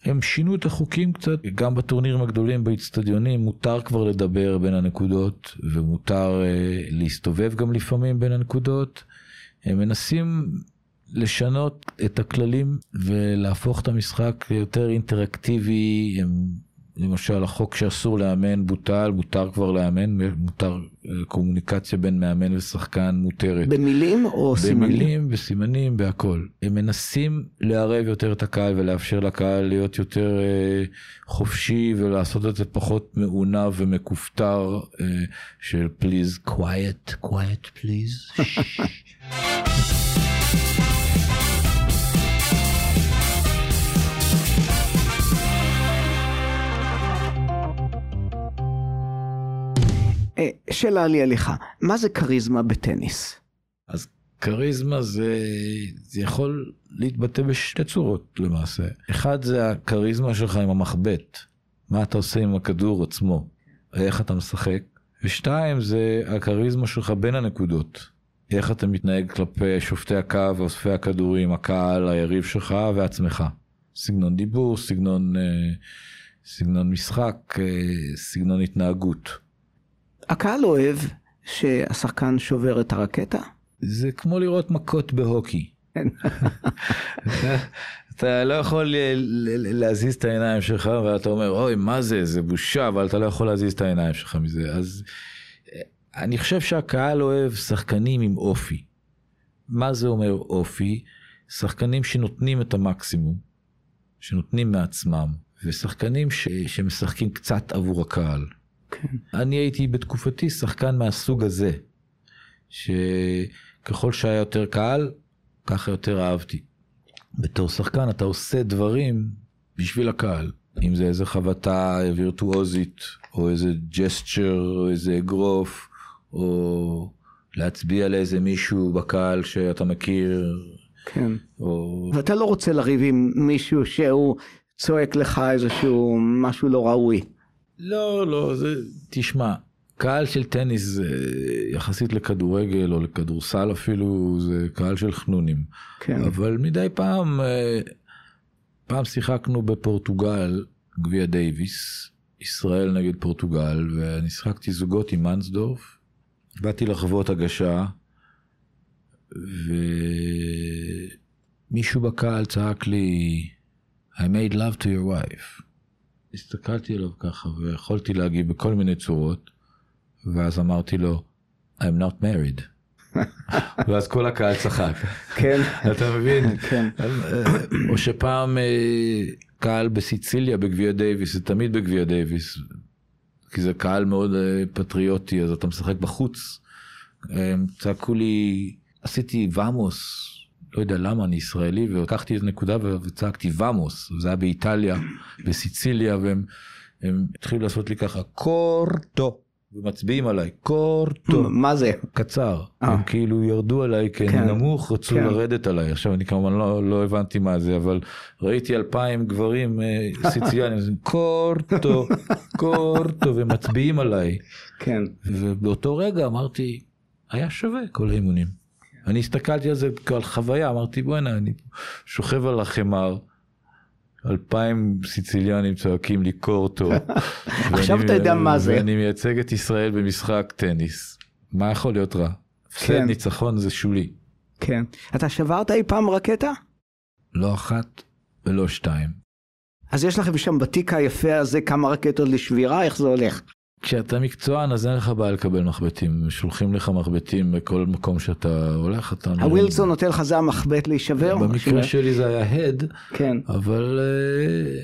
Speaker 3: הם שינו את החוקים קצת, גם בטורנירים הגדולים באיצטדיונים מותר כבר לדבר בין הנקודות ומותר אה, להסתובב גם לפעמים בין הנקודות. הם מנסים לשנות את הכללים ולהפוך את המשחק ליותר אינטראקטיבי. למשל החוק שאסור לאמן בוטל, מותר כבר לאמן, מותר אה, קומוניקציה בין מאמן ושחקן מותרת.
Speaker 1: במילים או סימנים?
Speaker 3: במילים, בסימנים, בהכל. הם מנסים לערב יותר את הקהל ולאפשר לקהל להיות יותר אה, חופשי ולעשות את זה פחות מעונב ומכופתר אה, של פליז quiet, quiet פליז.
Speaker 1: שאלה לי עליך, מה זה כריזמה בטניס?
Speaker 3: אז כריזמה זה, זה יכול להתבטא בשתי צורות למעשה. אחד זה הכריזמה שלך עם המחבט, מה אתה עושה עם הכדור עצמו, איך אתה משחק. ושתיים זה הכריזמה שלך בין הנקודות, איך אתה מתנהג כלפי שופטי הקו, אוספי הכדורים, הקהל, היריב שלך ועצמך. סגנון דיבור, סגנון, אה, סגנון משחק, אה, סגנון התנהגות.
Speaker 1: הקהל אוהב שהשחקן שובר את הרקטה?
Speaker 3: זה כמו לראות מכות בהוקי.
Speaker 1: כן.
Speaker 3: אתה, לא יכול להזיז את העיניים שלך ואתה אומר אוי מה זה זה בושה אבל אתה לא יכול להזיז את העיניים שלך מזה אז אה, אני חושב שהקהל אוהב שחקנים עם אופי. מה זה אומר אופי? שחקנים שנותנים את המקסימום, שנותנים מעצמם, ושחקנים ש- שמשחקים קצת עבור הקהל.
Speaker 1: כן.
Speaker 3: אני הייתי בתקופתי שחקן מהסוג הזה, שככל שהיה יותר קהל, ככה יותר אהבתי. בתור שחקן אתה עושה דברים בשביל הקהל, אם זה איזה חבטה וירטואוזית, או איזה ג'סטשר, או איזה אגרוף, או להצביע לאיזה מישהו בקהל שאתה מכיר,
Speaker 1: כן.
Speaker 3: או...
Speaker 1: ואתה לא רוצה לריב עם מישהו שהוא צועק לך איזשהו משהו לא ראוי.
Speaker 3: לא, לא, זה, תשמע, קהל של טניס זה יחסית לכדורגל או לכדורסל אפילו, זה קהל של חנונים.
Speaker 1: כן.
Speaker 3: אבל מדי פעם, אה, פעם שיחקנו בפורטוגל, גביע דייוויס, ישראל נגד פורטוגל, ואני שיחקתי זוגות עם מנסדורף. באתי לחוות הגשה, ומישהו בקהל צעק לי, I made love to your wife. הסתכלתי עליו ככה ויכולתי להגיב בכל מיני צורות, ואז אמרתי לו, I'm not married. ואז כל הקהל צחק.
Speaker 1: כן.
Speaker 3: אתה מבין?
Speaker 1: כן.
Speaker 3: או שפעם אה, קהל בסיציליה בגביע דייוויס, זה תמיד בגביע דייוויס, כי זה קהל מאוד אה, פטריוטי, אז אתה משחק בחוץ. צעקו לי, עשיתי ואמוס, לא יודע למה, אני ישראלי, ולקחתי איזה נקודה וצעקתי ואמוס, זה היה באיטליה, בסיציליה, והם הם התחילו לעשות לי ככה, קורטו, ומצביעים עליי, קורטו.
Speaker 1: מה זה?
Speaker 3: קצר,
Speaker 1: אה.
Speaker 3: הם כאילו ירדו עליי כי אני
Speaker 1: כן,
Speaker 3: נמוך, רצו
Speaker 1: כן.
Speaker 3: לרדת עליי. עכשיו אני כמובן לא, לא הבנתי מה זה, אבל ראיתי אלפיים גברים אה, סיציאנים, קורטו, קורטו, ומצביעים עליי.
Speaker 1: כן.
Speaker 3: ובאותו רגע אמרתי, היה שווה כל האימונים. אני הסתכלתי על זה כעל חוויה, אמרתי בוא'נה, אני שוכב על החמר. אלפיים סיציליאנים צועקים לי קורטו.
Speaker 1: עכשיו אתה יודע מה זה.
Speaker 3: ואני מייצג את ישראל במשחק טניס. מה יכול להיות רע? הפסד
Speaker 1: כן.
Speaker 3: ניצחון זה שולי.
Speaker 1: כן. אתה שברת אי פעם רקטה?
Speaker 3: לא אחת ולא שתיים.
Speaker 1: אז יש לכם שם בתיק היפה הזה כמה רקטות לשבירה, איך זה הולך?
Speaker 3: כשאתה מקצוען אז אין לך בעיה לקבל מחבטים, שולחים לך מחבטים בכל מקום שאתה הולך, אתה...
Speaker 1: הווילסון נותן לך זה המחבט להישבר?
Speaker 3: במקרה שלי זה היה הד,
Speaker 1: כן.
Speaker 3: אבל אה,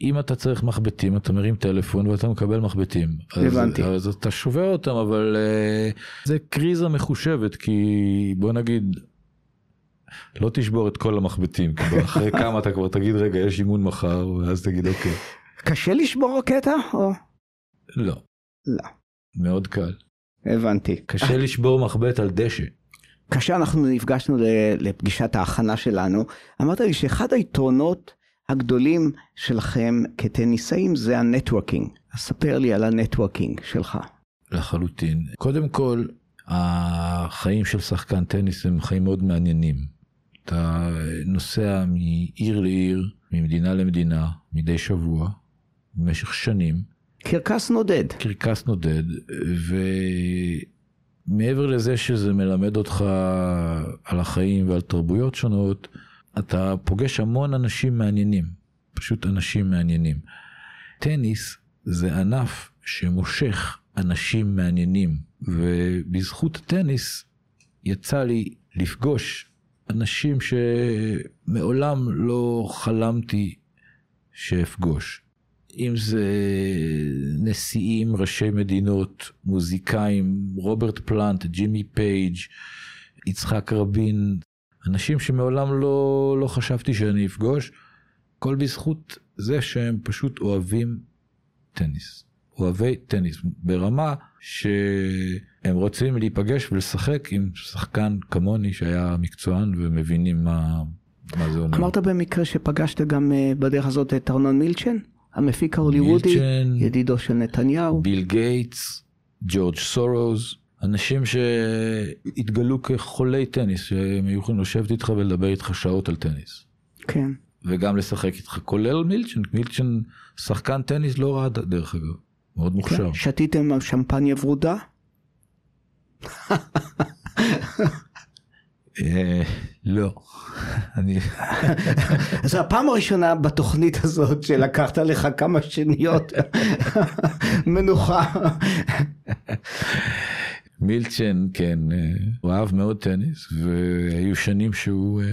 Speaker 3: אם אתה צריך מחבטים אתה מרים טלפון ואתה מקבל מחבטים. אז-
Speaker 1: הבנתי.
Speaker 3: אז אתה שובר אותם אבל אה, זה קריזה מחושבת כי בוא נגיד. לא תשבור את כל המחבטים, כי אחרי כמה אתה כבר תגיד רגע יש אימון מחר ואז תגיד אוקיי.
Speaker 1: קשה לשבור רקטה? או...
Speaker 3: לא.
Speaker 1: לא.
Speaker 3: מאוד קל.
Speaker 1: הבנתי.
Speaker 3: קשה לשבור מחבט על דשא.
Speaker 1: כאשר אנחנו נפגשנו לפגישת ההכנה שלנו, אמרת לי שאחד היתרונות הגדולים שלכם כטניסאים זה ה networking. אז ספר לי על ה networking שלך.
Speaker 3: לחלוטין. קודם כל, החיים של שחקן טניס הם חיים מאוד מעניינים. אתה נוסע מעיר לעיר, ממדינה למדינה, מדי שבוע, במשך שנים.
Speaker 1: קרקס נודד.
Speaker 3: קרקס נודד, ומעבר לזה שזה מלמד אותך על החיים ועל תרבויות שונות, אתה פוגש המון אנשים מעניינים, פשוט אנשים מעניינים. טניס זה ענף שמושך אנשים מעניינים, ובזכות הטניס יצא לי לפגוש אנשים שמעולם לא חלמתי שאפגוש. אם זה נשיאים, ראשי מדינות, מוזיקאים, רוברט פלנט, ג'ימי פייג', יצחק רבין, אנשים שמעולם לא, לא חשבתי שאני אפגוש, הכל בזכות זה שהם פשוט אוהבים טניס. אוהבי טניס, ברמה שהם רוצים להיפגש ולשחק עם שחקן כמוני שהיה מקצוען ומבינים מה, מה זה אומר.
Speaker 1: אמרת במקרה שפגשת גם אה, בדרך הזאת את ארנון מילצ'ן, המפיק ההוליוודי,
Speaker 3: מילצ'ן,
Speaker 1: ידידו של נתניהו.
Speaker 3: ביל גייטס, ג'ורג' סורוז, אנשים שהתגלו כחולי טניס, שהם היו יכולים לשבת איתך ולדבר איתך שעות על טניס.
Speaker 1: כן.
Speaker 3: וגם לשחק איתך, כולל מילצ'ן, מילצ'ן שחקן טניס לא רע דרך אגב, מאוד מוכשר.
Speaker 1: כן. שתיתם שמפניה ורודה?
Speaker 3: לא, אני,
Speaker 1: זו הפעם הראשונה בתוכנית הזאת שלקחת לך כמה שניות מנוחה.
Speaker 3: מילצ'ן, כן, אה, הוא אהב מאוד טניס, והיו שנים שהוא אה,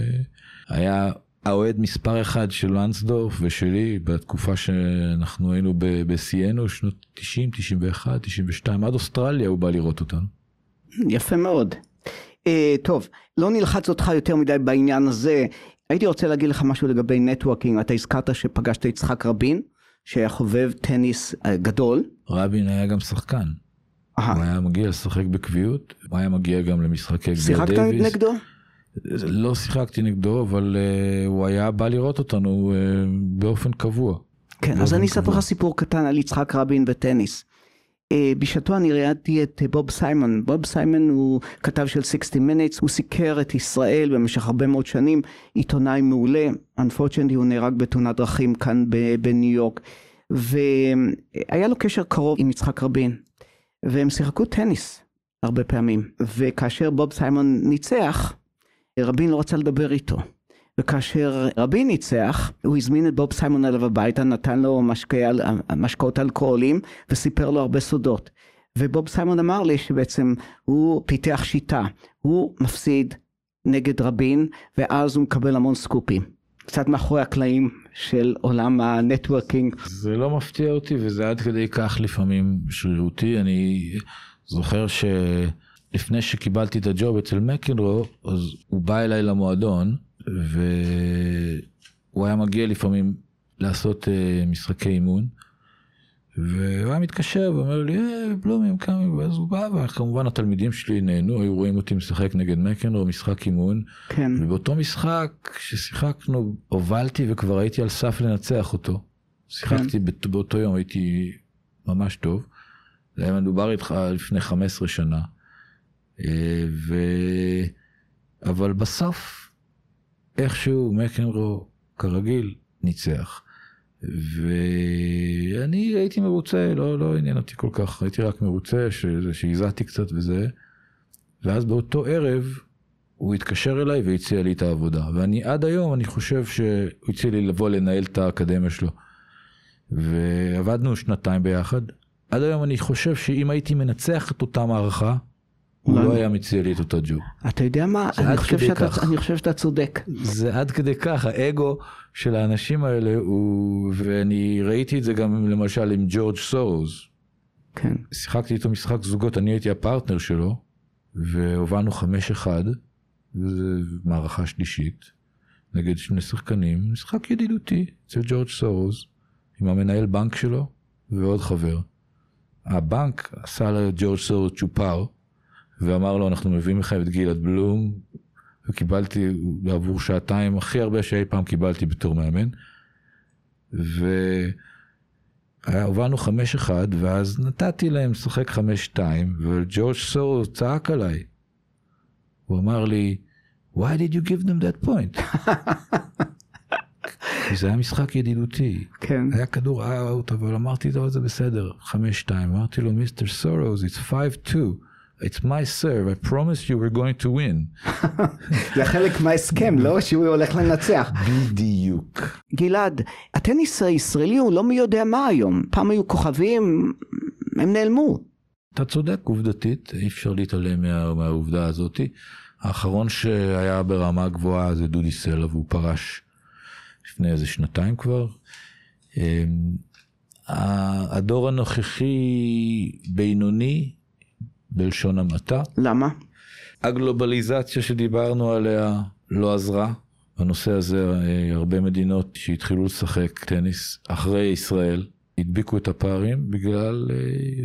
Speaker 3: היה האוהד מספר אחד של לנסדורף ושלי בתקופה שאנחנו היינו בשיאנו, שנות 90, 91, 92, עד אוסטרליה הוא בא לראות אותנו.
Speaker 1: יפה מאוד. אה, טוב, לא נלחץ אותך יותר מדי בעניין הזה. הייתי רוצה להגיד לך משהו לגבי networking. אתה הזכרת שפגשת את יצחק רבין, שהיה חובב טניס אה, גדול.
Speaker 3: רבין היה גם שחקן,
Speaker 1: אהה,
Speaker 3: הוא היה מגיע לשחק בקביעות, הוא היה מגיע גם למשחקי גביע
Speaker 1: שיחקת
Speaker 3: דייוויס.
Speaker 1: נגדו?
Speaker 3: לא שיחקתי נגדו, אבל אה, הוא היה בא לראות אותנו אה, באופן קבוע.
Speaker 1: כן, אז אני אספר. לך סיפור קטן על יצחק רבין וטניס. אה, בשעתו אני ראיתי את אה, בוב סיימון. בוב סיימון הוא כתב של 60 Minutes, הוא סיקר את ישראל במשך הרבה מאוד שנים, עיתונאי מעולה. Unfortunately הוא נהרג בתאונת דרכים כאן בניו יורק. והיה לו קשר קרוב עם יצחק רבין, והם שיחקו טניס הרבה פעמים. וכאשר בוב סיימון ניצח, רבין לא רצה לדבר איתו. וכאשר רבין ניצח, הוא הזמין את בוב סיימון אליו הביתה, נתן לו משקה, משקאות אלכוהולים וסיפר לו הרבה סודות. ובוב סיימון אמר לי שבעצם הוא פיתח שיטה, הוא מפסיד נגד רבין ואז הוא מקבל המון סקופים. קצת מאחורי הקלעים של עולם ה networking.
Speaker 3: זה לא מפתיע אותי וזה עד כדי כך לפעמים שרירותי. אני זוכר שלפני שקיבלתי את ה job אצל מקנרו, אז הוא בא אליי למועדון והוא היה מגיע לפעמים לעשות uh, משחקי אימון. והוא היה מתקשר ואומר לי, אה, בלומים, כמה, ואז הוא בא, וכמובן התלמידים שלי נהנו, היו רואים אותי משחק נגד מקנרו, משחק אימון,
Speaker 1: כן,
Speaker 3: ובאותו משחק ששיחקנו, הובלתי וכבר הייתי על סף לנצח אותו. שיחקתי באת- באותו יום, הייתי ממש טוב. זה היה מדובר איתך לפני 15 שנה. אה, ו... אבל בסוף, איכשהו מקנרו, כרגיל, ניצח. ואני הייתי מרוצה, לא, לא עניין אותי כל כך, הייתי רק מרוצה שהזעתי קצת וזה. ואז באותו ערב הוא התקשר אליי והציע לי את העבודה. ואני עד היום, אני חושב שהוא הציע לי לבוא לנהל את האקדמיה שלו. ועבדנו שנתיים ביחד. עד היום אני חושב שאם הייתי מנצח את אותה מערכה, הוא לא היה מציע לי את אותו ג'וב.
Speaker 1: אתה יודע מה, אני חושב, שאתה. אני חושב שאתה צודק.
Speaker 3: זה עד כדי כך, האגו של האנשים האלה הוא, ואני ראיתי את זה גם למשל עם ג'ורג' סורוז.
Speaker 1: כן,
Speaker 3: שיחקתי איתו משחק זוגות, אני הייתי הפרטנר שלו, והובלנו חמש אחד, וזו מערכה שלישית, נגד שני שחקנים, משחק ידידותי אצל ג'ורג' סורוז, עם המנהל בנק שלו ועוד חבר. הבנק עשה לג'ורג' סורוז צ'ופר, ואמר לו, אנחנו מביאים לך את גלעד בלום, וקיבלתי בעבור שעתיים הכי הרבה שאי פעם קיבלתי בתור מאמן. והובלנו חמש אחד, ואז נתתי להם לשחק חמש שתיים, וג'ורג' סורו צעק עליי. הוא אמר לי, why did you give them that point? כי זה היה משחק ידידותי.
Speaker 1: כן.
Speaker 3: היה כדור אאוט, אבל אמרתי לו, זה בסדר, חמש שתיים. אמרתי לו, מיסטר סורוז, it's 5-2. It's my serve, I promise you we're going to win.
Speaker 1: זה חלק מההסכם, לא? שהוא הולך לנצח.
Speaker 3: בדיוק.
Speaker 1: גלעד, הטניס הישראלי הוא לא מי יודע מה היום. פעם היו כוכבים, הם נעלמו.
Speaker 3: אתה צודק עובדתית, אי אפשר להתעלם מה, מהעובדה הזאת. האחרון שהיה ברמה גבוהה זה דודי סלע והוא פרש לפני איזה שנתיים כבר. אמ, הדור הנוכחי בינוני בלשון המעטה.
Speaker 1: למה?
Speaker 3: הגלובליזציה שדיברנו עליה לא עזרה. בנושא הזה אה, הרבה מדינות שהתחילו לשחק טניס אחרי ישראל הדביקו את הפערים בגלל אה,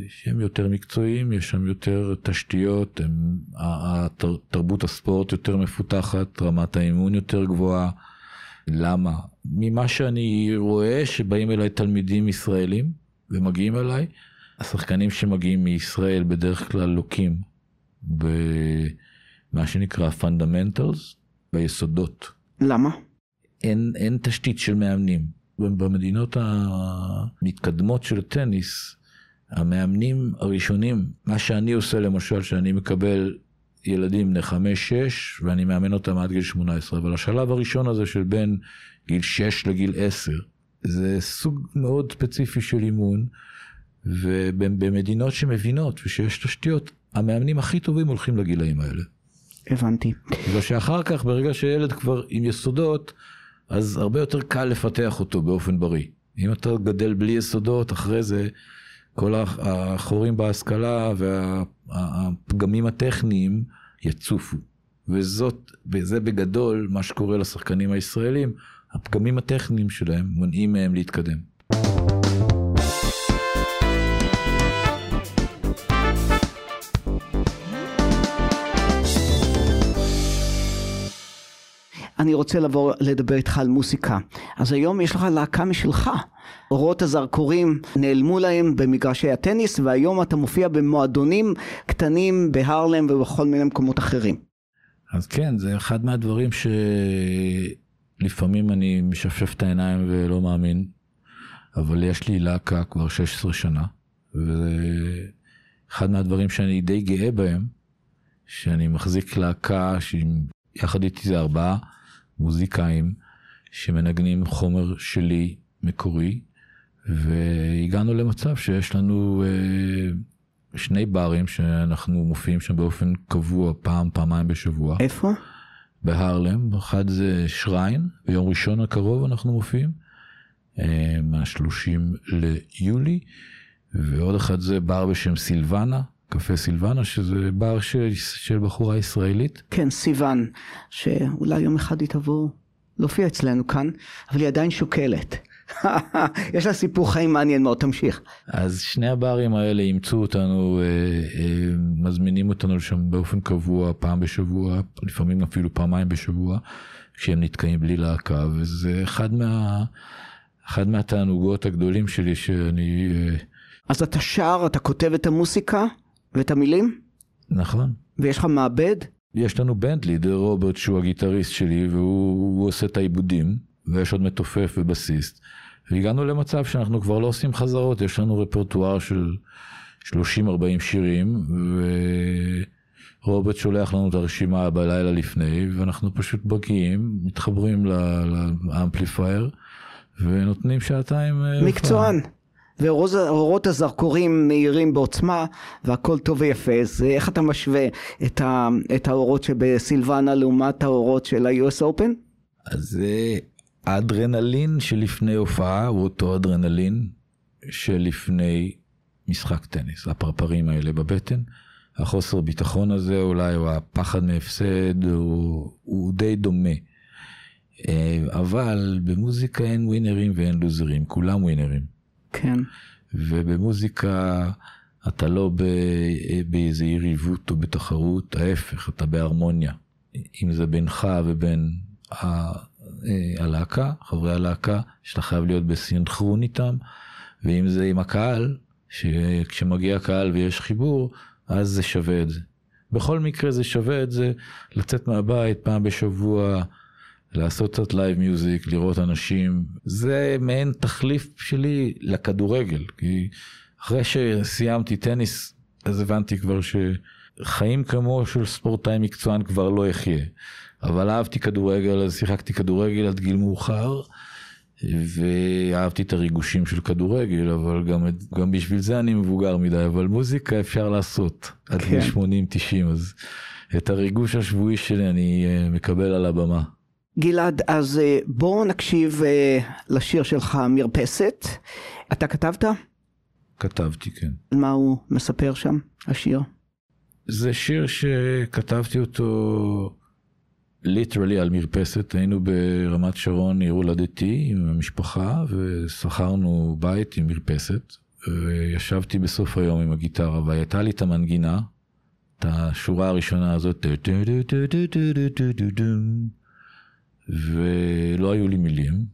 Speaker 3: שהם יותר מקצועיים, יש שם יותר תשתיות, הם, תרבות הספורט יותר מפותחת, רמת האימון יותר גבוהה. למה? ממה שאני רואה שבאים אליי תלמידים ישראלים ומגיעים אליי, השחקנים שמגיעים מישראל בדרך כלל לוקים במה שנקרא fundamentals, ביסודות.
Speaker 1: למה?
Speaker 3: אין, אין תשתית של מאמנים. במדינות המתקדמות של טניס, המאמנים הראשונים, מה שאני עושה למשל, שאני מקבל ילדים בני חמש, שש, ואני מאמן אותם עד גיל שמונה עשרה, אבל השלב הראשון הזה של בין גיל שש לגיל עשר, זה סוג מאוד ספציפי של אימון, ובמדינות שמבינות ושיש תשתיות, המאמנים הכי טובים הולכים לגילאים האלה.
Speaker 1: הבנתי.
Speaker 3: בגלל שאחר כך, ברגע שילד כבר עם יסודות, אז הרבה יותר קל לפתח אותו באופן בריא. אם אתה גדל בלי יסודות, אחרי זה כל החורים בהשכלה והפגמים הטכניים יצופו. וזאת, וזה בגדול מה שקורה לשחקנים הישראלים, הפגמים הטכניים שלהם מונעים מהם להתקדם.
Speaker 1: אני רוצה לבוא לדבר איתך על מוסיקה. אז היום יש לך להקה משלך. אורות הזרקורים נעלמו להם במגרשי הטניס, והיום אתה מופיע במועדונים קטנים בהרלם ובכל מיני מקומות אחרים.
Speaker 3: אז כן, זה אחד מהדברים שלפעמים אני משפשף את העיניים ולא מאמין, אבל יש לי להקה כבר 16 שנה, ואחד מהדברים שאני די גאה בהם, שאני מחזיק להקה שיחד איתי זה ארבעה מוזיקאים שמנגנים חומר שלי מקורי, והגענו למצב שיש לנו אה, שני ברים שאנחנו מופיעים שם באופן קבוע פעם, פעמיים בשבוע.
Speaker 1: איפה?
Speaker 3: בהרלם, אחד זה שריין, ביום ראשון הקרוב אנחנו מופיעים, אה, מה-30 ליולי, ועוד אחד זה בר בשם סילבנה, קפה סילבנה, שזה בר של, של בחורה ישראלית.
Speaker 1: כן, סיוון, שאולי יום אחד היא תבוא להופיע אצלנו כאן, אבל היא עדיין שוקלת. יש לה סיפור חיים מעניין מאוד, תמשיך.
Speaker 3: אז שני הברים האלה אימצו אותנו, אה, אה, מזמינים אותנו לשם באופן קבוע, פעם בשבוע, לפעמים אפילו פעמיים בשבוע, כשהם נתקעים בלי להקה, וזה אחד, מה, אחד מהתענוגות הגדולים שלי שאני... אה,
Speaker 1: אז אתה שר, אתה כותב את המוסיקה? ואת המילים?
Speaker 3: נכון.
Speaker 1: ויש לך מעבד?
Speaker 3: יש לנו בנדלי, דה רוברט שהוא הגיטריסט שלי והוא עושה את העיבודים ויש עוד מתופף ובסיסט. והגענו למצב שאנחנו כבר לא עושים חזרות, יש לנו רפרטואר של 30-40 שירים ורוברט שולח לנו את הרשימה בלילה לפני ואנחנו פשוט בקיאים, מתחברים לאמפליפייר ונותנים שעתיים.
Speaker 1: אה, מקצוען. ואורות הזרקורים מאירים בעוצמה והכל טוב ויפה אז איך אתה משווה את, ה, את האורות שבסילבנה לעומת האורות של ה-US Open?
Speaker 3: אז האדרנלין שלפני הופעה הוא אותו אדרנלין שלפני משחק טניס הפרפרים האלה בבטן החוסר ביטחון הזה אולי או הפחד מהפסד הוא, הוא די דומה. אה, אבל במוזיקה אין ווינרים ואין לוזרים כולם ווינרים.
Speaker 1: כן.
Speaker 3: ובמוזיקה אתה לא באיזה יריבות או בתחרות, ההפך, אתה בהרמוניה. אם זה בינך ובין ה... אה, הלהקה, חברי הלהקה, שאתה חייב להיות בסינכרון איתם, ואם זה עם הקהל, שכשמגיע הקהל ויש חיבור, אז זה שווה את זה. בכל מקרה זה שווה את זה לצאת מהבית פעם בשבוע, לעשות קצת live music, לראות אנשים, זה מעין תחליף שלי לכדורגל, כי אחרי שסיימתי טניס, אז הבנתי כבר שחיים כמו של ספורטאי מקצוען כבר לא אחיה. אבל אהבתי כדורגל, אז שיחקתי כדורגל עד גיל מאוחר, ואהבתי את הריגושים של כדורגל, אבל גם, גם בשביל זה אני מבוגר מדי, אבל מוזיקה אפשר לעשות עד
Speaker 1: כן.
Speaker 3: גיל 80-90, אז את הריגוש השבועי שלי אני אה, מקבל על הבמה.
Speaker 1: גלעד, אז אה, בואו נקשיב אה, לשיר שלך מרפסת. אתה כתבת?
Speaker 3: כתבתי, כן.
Speaker 1: מה הוא מספר שם, השיר?
Speaker 3: זה שיר שכתבתי אותו ליטרלי על מרפסת, היינו ברמת שרון, עיר הולדתי, עם המשפחה, ושכרנו בית עם מרפסת, וישבתי בסוף היום עם הגיטרה, והייתה לי את המנגינה, את השורה הראשונה הזאת, ולא היו לי מילים,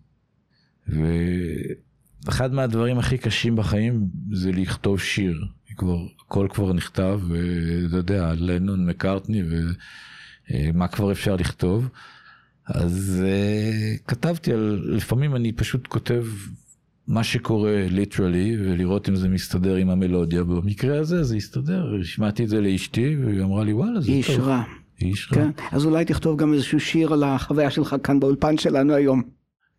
Speaker 3: ואחד מהדברים הכי קשים בחיים זה לכתוב שיר, כבר, הכל כבר נכתב, ואתה יודע, לנון, מקארטני, ומה כבר אפשר לכתוב. אז uh, כתבתי על, לפעמים אני פשוט כותב מה שקורה ליטרלי, ולראות אם זה מסתדר עם המלודיה. במקרה הזה זה הסתדר, השמעתי את זה לאשתי, והיא אמרה לי וואלה, זה
Speaker 1: היא
Speaker 3: טוב.
Speaker 1: אישרה.
Speaker 3: אישרה.
Speaker 1: כן, אז אולי תכתוב גם איזשהו שיר על החוויה שלך כאן באולפן שלנו היום.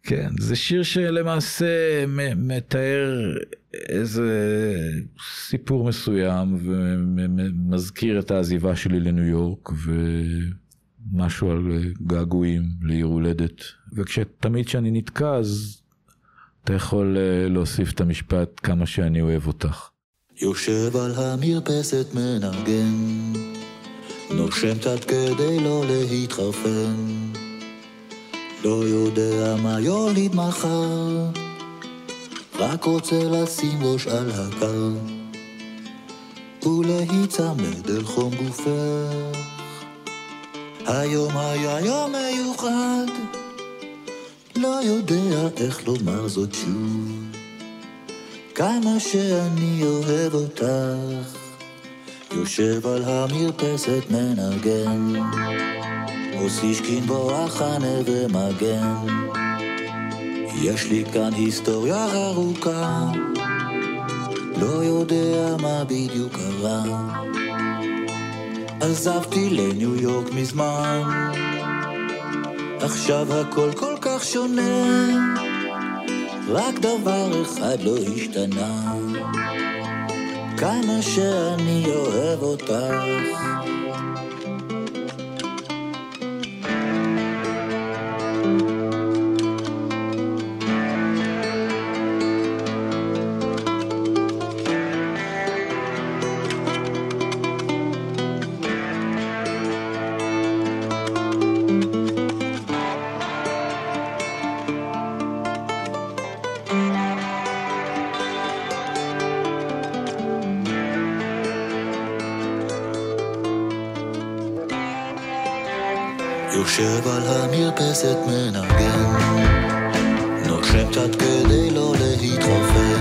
Speaker 3: כן, זה שיר שלמעשה מתאר איזה סיפור מסוים ומזכיר את העזיבה שלי לניו יורק ומשהו על געגועים לעיר הולדת. וכשתמיד כשאני נתקע אז אתה יכול אה, להוסיף את המשפט כמה שאני אוהב אותך.
Speaker 2: יושב על המרפסת מנגן, נושם קצת כדי לא להתחרפן. לא יודע מה יוליד מחר, רק רוצה לשים ראש על הקר, ולהיצמד אל חום גופך. היום היה יום מיוחד, לא יודע איך לומר זאת שוב. כמה שאני אוהב אותך, יושב על המרפסת מנגן, אוסישקין בואכה נווה מגן. יש לי כאן היסטוריה ארוכה, לא יודע מה בדיוק קרה. עזבתי לניו יורק מזמן, עכשיו הכל כל כך שונה. רק דבר אחד לא השתנה, כמה שאני אוהב אותך. יושב על המרפסת מנגן, נושם קצת כדי לא להתחרפן. לא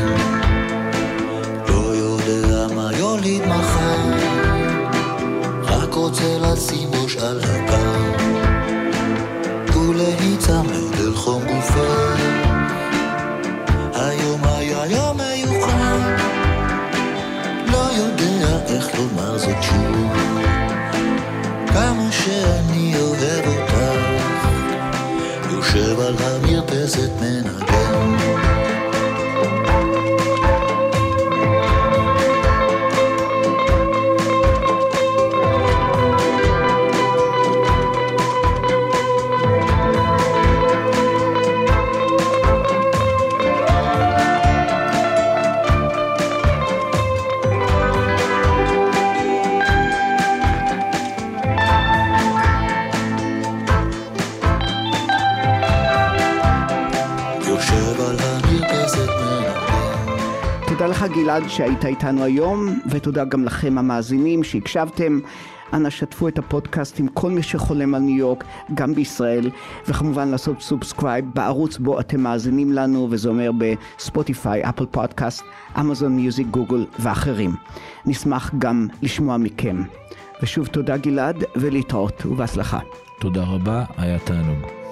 Speaker 2: המרפסת מנגן.
Speaker 1: גלעד שהיית איתנו היום, ותודה גם לכם המאזינים שהקשבתם. אנא שתפו את הפודקאסט עם כל מי שחולם על ניו יורק, גם בישראל, וכמובן לעשות subscribe בערוץ בו אתם מאזינים לנו, וזה אומר ב Spotify, Apple Podcast, Amazon Music, Google ואחרים. נשמח גם לשמוע מכם. ושוב תודה גלעד, ולהתראות, ובהצלחה.
Speaker 3: תודה רבה, היה תענוג.